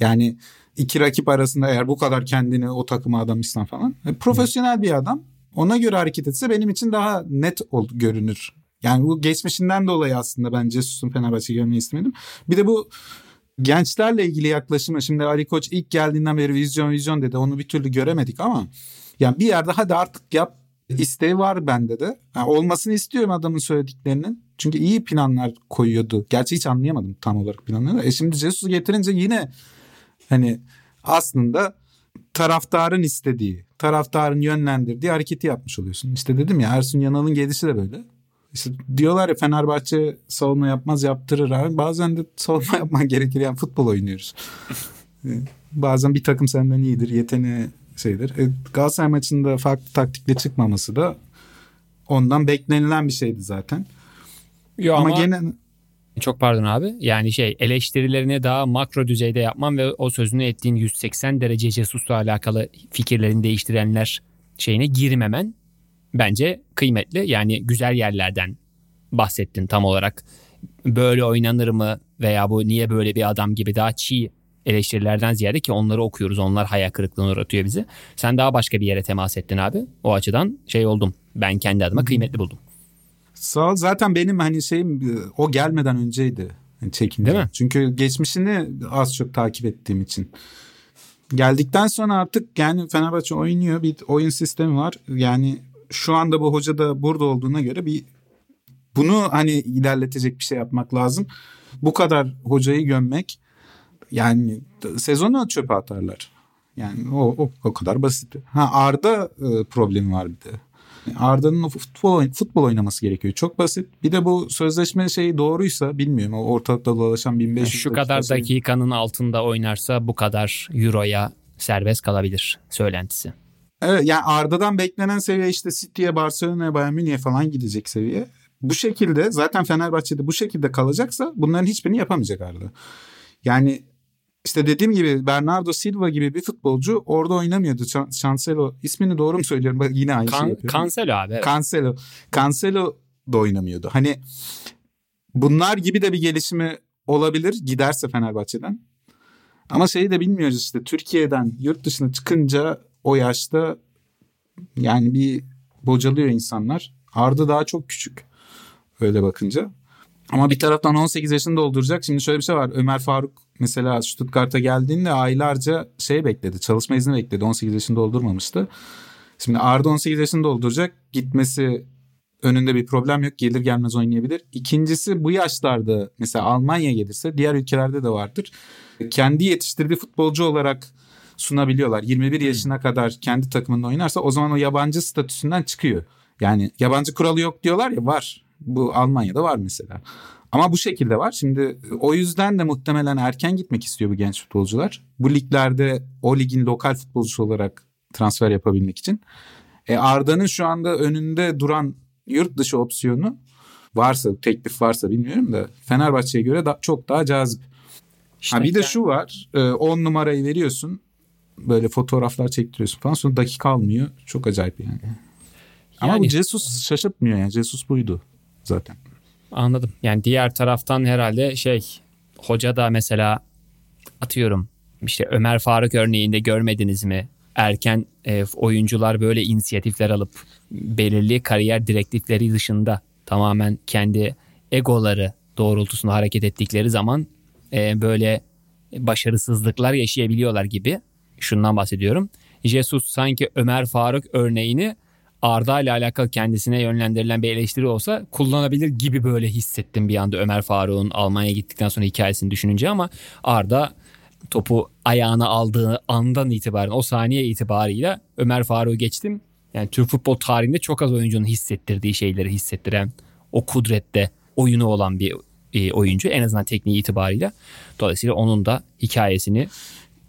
Yani iki rakip arasında eğer bu kadar kendini o takıma adamışsan falan. E, profesyonel bir adam. Ona göre hareket etse benim için daha net ol, görünür. Yani bu geçmişinden dolayı aslında ben Jesus'un Fenerbahçe görmeyi istemedim. Bir de bu gençlerle ilgili yaklaşımı şimdi Ali Koç ilk geldiğinden beri vizyon vizyon dedi. Onu bir türlü göremedik ama yani bir yerde hadi artık yap isteği var bende de. Yani olmasını istiyorum adamın söylediklerinin. Çünkü iyi planlar koyuyordu. Gerçi hiç anlayamadım tam olarak planları. E şimdi Jesus'u getirince yine hani aslında taraftarın istediği, taraftarın yönlendirdiği hareketi yapmış oluyorsun. İşte dedim ya Ersun Yanal'ın gelişi de böyle. İşte diyorlar ya Fenerbahçe savunma yapmaz yaptırır abi. Bazen de savunma *laughs* yapman gerekir. Yani futbol oynuyoruz. Bazen bir takım senden iyidir. Yeteneği şeydir. E, Galatasaray maçında farklı taktikle çıkmaması da ondan beklenilen bir şeydi zaten. Yo, ama, ama gene çok pardon abi. Yani şey eleştirilerini daha makro düzeyde yapmam ve o sözünü ettiğin 180 derece Jesus'la alakalı fikirlerini değiştirenler şeyine girmemen bence kıymetli. Yani güzel yerlerden bahsettin tam olarak. Böyle oynanır mı veya bu niye böyle bir adam gibi daha çiğ eleştirilerden ziyade ki onları okuyoruz. Onlar hayal kırıklığına uğratıyor bizi. Sen daha başka bir yere temas ettin abi. O açıdan şey oldum. Ben kendi adıma kıymetli buldum. Sağ ol. Zaten benim hani şeyim o gelmeden önceydi. Yani çekince. Değil mi? Çünkü geçmişini az çok takip ettiğim için. Geldikten sonra artık yani Fenerbahçe oynuyor. Bir oyun sistemi var. Yani şu anda bu hoca da burada olduğuna göre bir bunu hani ilerletecek bir şey yapmak lazım. Bu kadar hocayı gömmek yani sezonu çöpe atarlar. Yani o, o, o kadar basit. Ha Arda e, problemi var bir de. Arda'nın futbol, futbol oynaması gerekiyor. Çok basit. Bir de bu sözleşme şeyi doğruysa bilmiyorum. O ortalıkta dolaşan 1500 Şu kadar şey... dakikanın altında oynarsa bu kadar euroya serbest kalabilir söylentisi. Evet yani Arda'dan beklenen seviye işte City'ye, Barcelona'ya, Bayern Münih'e falan gidecek seviye. Bu şekilde zaten Fenerbahçe'de bu şekilde kalacaksa bunların hiçbirini yapamayacak Arda. Yani işte dediğim gibi Bernardo Silva gibi bir futbolcu orada oynamıyordu. Cancelo ismini doğru mu söylüyorum? Bak yine aynı Can, şey yapıyorum. Cancelo abi. Evet. Cancelo. Cancelo da oynamıyordu. Hani bunlar gibi de bir gelişimi olabilir giderse Fenerbahçe'den. Ama şeyi de bilmiyoruz işte Türkiye'den yurt dışına çıkınca o yaşta yani bir bocalıyor insanlar. Arda daha çok küçük öyle bakınca. Ama bir taraftan 18 yaşını dolduracak. Şimdi şöyle bir şey var. Ömer Faruk mesela Stuttgart'a geldiğinde aylarca şey bekledi. Çalışma izni bekledi. 18 yaşını doldurmamıştı. Şimdi Arda 18 yaşını dolduracak. Gitmesi önünde bir problem yok. Gelir gelmez oynayabilir. İkincisi bu yaşlarda mesela Almanya gelirse diğer ülkelerde de vardır. Kendi yetiştirdiği futbolcu olarak sunabiliyorlar. 21 yaşına kadar kendi takımında oynarsa o zaman o yabancı statüsünden çıkıyor. Yani yabancı kuralı yok diyorlar ya var. Bu Almanya'da var mesela. Ama bu şekilde var. Şimdi o yüzden de muhtemelen erken gitmek istiyor bu genç futbolcular. Bu liglerde o ligin lokal futbolcusu olarak transfer yapabilmek için. E Arda'nın şu anda önünde duran yurt dışı opsiyonu varsa teklif varsa bilmiyorum da Fenerbahçe'ye göre da, çok daha cazip. İşte ha bir de şu var 10 e, numarayı veriyorsun böyle fotoğraflar çektiriyorsun falan sonra dakika almıyor. Çok acayip yani. Ama yani, bu Jesus şaşırtmıyor yani. Jesus buydu zaten. Anladım. Yani diğer taraftan herhalde şey hoca da mesela atıyorum işte Ömer Faruk örneğinde görmediniz mi? Erken e, oyuncular böyle inisiyatifler alıp belirli kariyer direktifleri dışında tamamen kendi egoları doğrultusunda hareket ettikleri zaman e, böyle başarısızlıklar yaşayabiliyorlar gibi. Şundan bahsediyorum. Jesus sanki Ömer Faruk örneğini Arda ile alakalı kendisine yönlendirilen bir eleştiri olsa kullanabilir gibi böyle hissettim bir anda Ömer Faruk'un Almanya'ya gittikten sonra hikayesini düşününce ama Arda topu ayağına aldığı andan itibaren o saniye itibarıyla Ömer Faruk'u geçtim. Yani Türk futbol tarihinde çok az oyuncunun hissettirdiği şeyleri hissettiren o kudrette oyunu olan bir e, oyuncu en azından tekniği itibarıyla. Dolayısıyla onun da hikayesini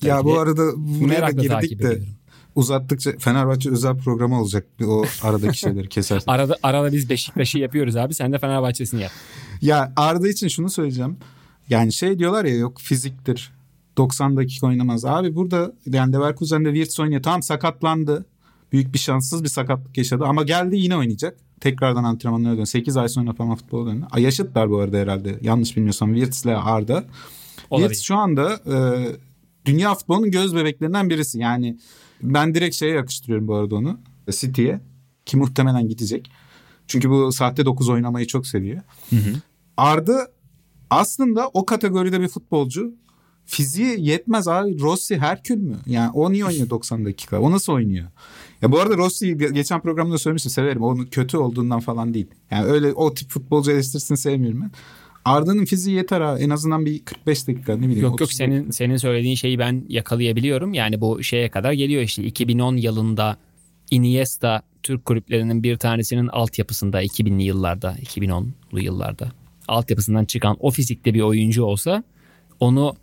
ya bu arada buraya da girdik de ediyorum. Uzattıkça Fenerbahçe özel programı olacak. O aradaki şeyleri *laughs* keser. arada arada biz Beşiktaş'ı yapıyoruz abi. Sen de Fenerbahçe'sini yap. Ya Arda için şunu söyleyeceğim. Yani şey diyorlar ya yok fiziktir. 90 dakika oynamaz. Abi burada yani Leverkusen'de Wirtz oynuyor. Tamam sakatlandı. Büyük bir şanssız bir sakatlık yaşadı ama geldi yine oynayacak. Tekrardan antrenmanlara dön. 8 ay sonra falan futbola döndü. Yaşıtlar bu arada herhalde. Yanlış bilmiyorsam Wirtz ile Arda. Olabilir. Wirtz şu anda e, dünya futbolunun göz bebeklerinden birisi. Yani ben direkt şeye yakıştırıyorum bu arada onu. City'ye. Ki muhtemelen gidecek. Çünkü bu sahte 9 oynamayı çok seviyor. Hı hı. Arda aslında o kategoride bir futbolcu. Fiziği yetmez abi. Rossi Herkül mü? Yani o niye oynuyor 90 dakika? O nasıl oynuyor? Ya bu arada Rossi'yi geçen programda söylemiştim severim. Onun kötü olduğundan falan değil. Yani öyle o tip futbolcu eleştirisini sevmiyorum ben. Arda'nın fiziği yeter ha. En azından bir 45 dakika ne bileyim. Yok yok senin senin söylediğin şeyi ben yakalayabiliyorum. Yani bu şeye kadar geliyor işte 2010 yılında Iniesta Türk kulüplerinin bir tanesinin altyapısında 2000'li yıllarda 2010'lu yıllarda altyapısından çıkan o fizikte bir oyuncu olsa onu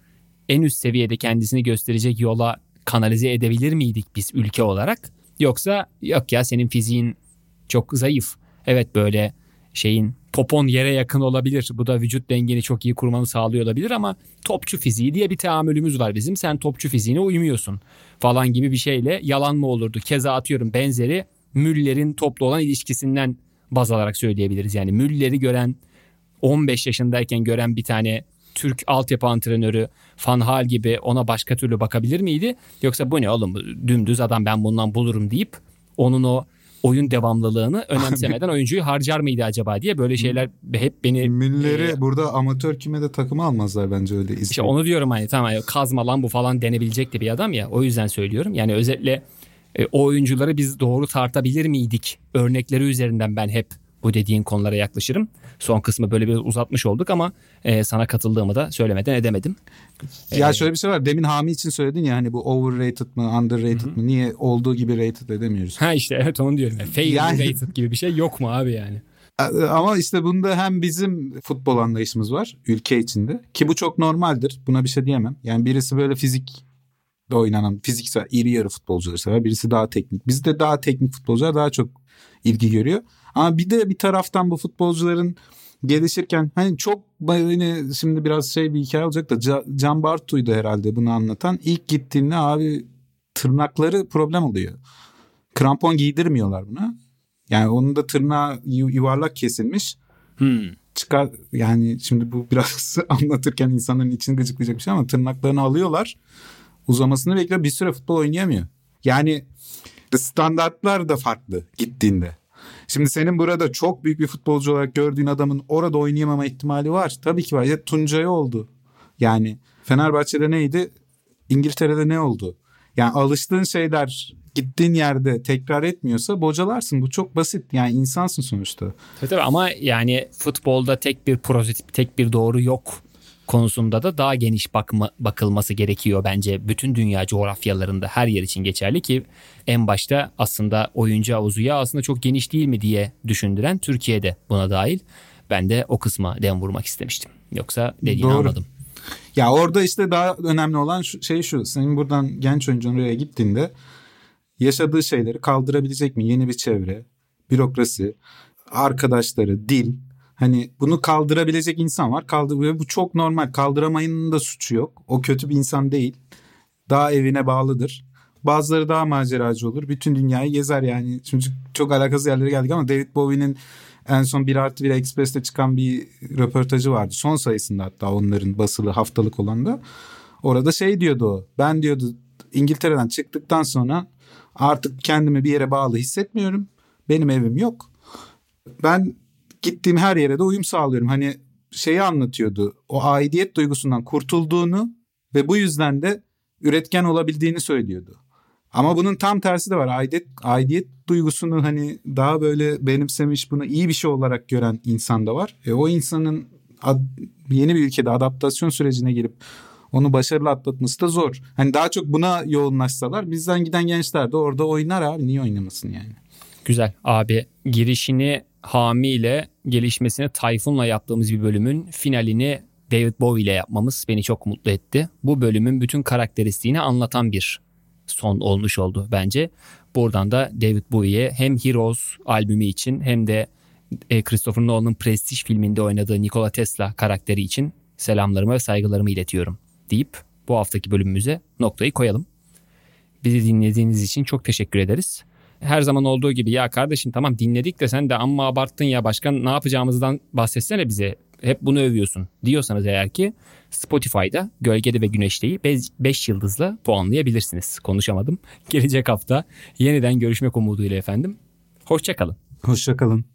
en üst seviyede kendisini gösterecek yola kanalize edebilir miydik biz ülke olarak? Yoksa yok ya senin fiziğin çok zayıf. Evet böyle şeyin popon yere yakın olabilir. Bu da vücut dengeni çok iyi kurmanı sağlıyor olabilir ama topçu fiziği diye bir tahammülümüz var bizim. Sen topçu fiziğine uymuyorsun falan gibi bir şeyle yalan mı olurdu? Keza atıyorum benzeri Müller'in toplu olan ilişkisinden baz alarak söyleyebiliriz. Yani Müller'i gören 15 yaşındayken gören bir tane Türk altyapı antrenörü Van Hal gibi ona başka türlü bakabilir miydi? Yoksa bu ne oğlum dümdüz adam ben bundan bulurum deyip onun o oyun devamlılığını önemsemeden oyuncuyu harcar mıydı acaba diye böyle şeyler hep beni... Müller'i e, burada amatör kime de takımı almazlar bence öyle. Ismi. İşte onu diyorum hani tamam kazma lan bu falan denebilecek de bir adam ya o yüzden söylüyorum. Yani özetle e, o oyuncuları biz doğru tartabilir miydik örnekleri üzerinden ben hep bu dediğin konulara yaklaşırım. Son kısmı böyle bir uzatmış olduk ama e, sana katıldığımı da söylemeden edemedim. Ya ee, şöyle bir şey var. Demin Hami için söyledin ya hani bu overrated mı underrated mı niye olduğu gibi rated edemiyoruz. Ha işte evet onu diyorum. Yani, fair yani... rated gibi bir şey yok mu abi yani? Ama işte bunda hem bizim futbol anlayışımız var ülke içinde ki bu çok normaldir. Buna bir şey diyemem. Yani birisi böyle fizik oynanan fiziksel iri yarı futbolcuları sever. Birisi daha teknik. Bizde daha teknik futbolcular daha çok ilgi görüyor. Ama bir de bir taraftan bu futbolcuların gelişirken hani çok hani şimdi biraz şey bir hikaye olacak da Can Bartu'ydu herhalde bunu anlatan. İlk gittiğinde abi tırnakları problem oluyor. Krampon giydirmiyorlar buna. Yani onun da tırnağı yuvarlak kesilmiş. Hmm. Çıkar yani şimdi bu biraz *laughs* anlatırken insanların için gıcıklayacak bir şey ama tırnaklarını alıyorlar. Uzamasını bekliyor bir süre futbol oynayamıyor. Yani standartlar da farklı gittiğinde. Şimdi senin burada çok büyük bir futbolcu olarak gördüğün adamın orada oynayamama ihtimali var. Tabii ki var. Ya Tuncay oldu. Yani Fenerbahçe'de neydi? İngiltere'de ne oldu? Yani alıştığın şeyler gittiğin yerde tekrar etmiyorsa bocalarsın. Bu çok basit. Yani insansın sonuçta. Tabii tabii ama yani futbolda tek bir prototip, tek bir doğru yok konusunda da daha geniş bakma, bakılması gerekiyor bence. Bütün dünya coğrafyalarında her yer için geçerli ki en başta aslında oyuncu havuzu ya aslında çok geniş değil mi diye düşündüren Türkiye'de buna dahil. Ben de o kısma dem vurmak istemiştim. Yoksa dediğini Doğru. anladım. Ya orada işte daha önemli olan şey şu. Senin buradan genç oyuncun oraya gittiğinde yaşadığı şeyleri kaldırabilecek mi? Yeni bir çevre, bürokrasi, arkadaşları, dil Hani bunu kaldırabilecek insan var. Kaldır bu çok normal. Kaldıramayının da suçu yok. O kötü bir insan değil. Daha evine bağlıdır. Bazıları daha maceracı olur. Bütün dünyayı gezer yani. Çünkü çok alakasız yerlere geldik ama David Bowie'nin en son 1 artı 1 Express'te çıkan bir röportajı vardı. Son sayısında hatta onların basılı haftalık olan da. Orada şey diyordu o. Ben diyordu İngiltere'den çıktıktan sonra artık kendimi bir yere bağlı hissetmiyorum. Benim evim yok. Ben gittiğim her yere de uyum sağlıyorum. Hani şeyi anlatıyordu. O aidiyet duygusundan kurtulduğunu ve bu yüzden de üretken olabildiğini söylüyordu. Ama bunun tam tersi de var. Aidiyet, aidiyet duygusunu hani daha böyle benimsemiş bunu iyi bir şey olarak gören insan da var. E o insanın ad, yeni bir ülkede adaptasyon sürecine girip onu başarılı atlatması da zor. Hani daha çok buna yoğunlaşsalar bizden giden gençler de orada oynar abi niye oynamasın yani. Güzel abi girişini Hami ile gelişmesini Tayfun'la yaptığımız bir bölümün finalini David Bowie ile yapmamız beni çok mutlu etti. Bu bölümün bütün karakteristiğini anlatan bir son olmuş oldu bence. Buradan da David Bowie'ye hem Heroes albümü için hem de e, Christopher Nolan'ın Prestige filminde oynadığı Nikola Tesla karakteri için selamlarımı ve saygılarımı iletiyorum deyip bu haftaki bölümümüze noktayı koyalım. Bizi dinlediğiniz için çok teşekkür ederiz. Her zaman olduğu gibi ya kardeşim tamam dinledik de sen de amma abarttın ya başkan ne yapacağımızdan bahsetsene bize. Hep bunu övüyorsun diyorsanız eğer ki Spotify'da Gölgede ve Güneşte'yi 5 yıldızla puanlayabilirsiniz. Konuşamadım. Gelecek hafta yeniden görüşmek umuduyla efendim. Hoşçakalın. Hoşçakalın.